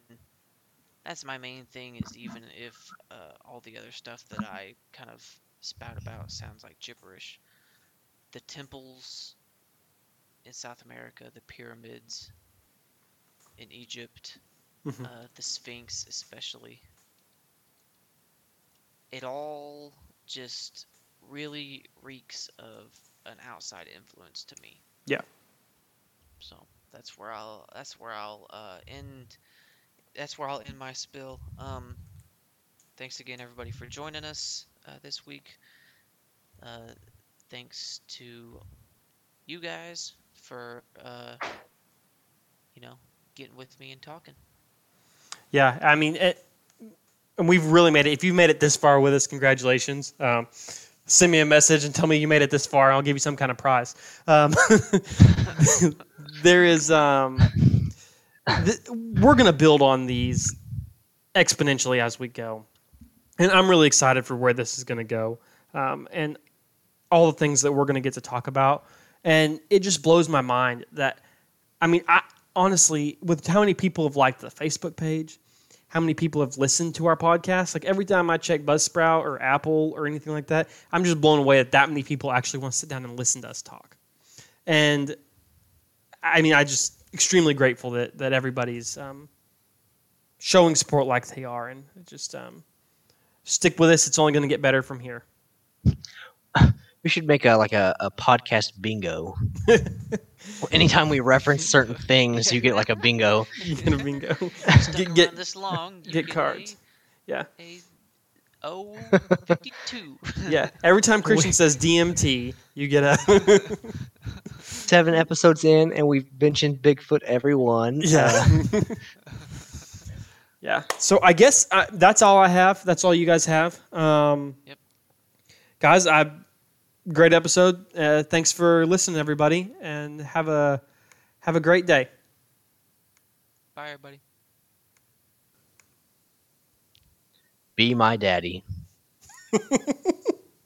that's my main thing is even if uh, all the other stuff that I kind of spout about sounds like gibberish, the temples in South America, the pyramids in Egypt, Mhm. uh, the Sphinx especially, it all just really reeks of an outside influence to me. Yeah. So that's where I'll that's where I'll uh, end that's where I'll end my spill. Um, thanks again everybody for joining us uh, this week. Uh, thanks to you guys for uh, you know getting with me and talking. Yeah, I mean, it, and we've really made it. If you've made it this far with us, congratulations. Um, send me a message and tell me you made it this far, I'll give you some kind of prize. Um, there is, um, we're going to build on these exponentially as we go, and I'm really excited for where this is going to go, um, and all the things that we're going to get to talk about. And it just blows my mind that, I mean, I honestly, with how many people have liked the Facebook page, how many people have listened to our podcast. Like every time I check Buzzsprout or Apple or anything like that, I'm just blown away that that many people actually want to sit down and listen to us talk. And I mean, I just extremely grateful that that everybody's um, showing support like they are, and just um, stick with us. It's only going to get better from here. we should make a like a, a podcast bingo anytime we reference certain things you get like a bingo You're gonna bingo. Stuck Get- get- this long, you get a- cards. Yeah. A, O fifty two. Yeah. Every time Christian says DMT, you get a seven episodes in and we've mentioned bigfoot every one Yeah. Uh, yeah. So I guess uh, that's all I have. That's all you guys have. Um, Yep. Guys, I great episode. Uh, thanks for listening, everybody, and have a have a great day. Bye everybody. Be my daddy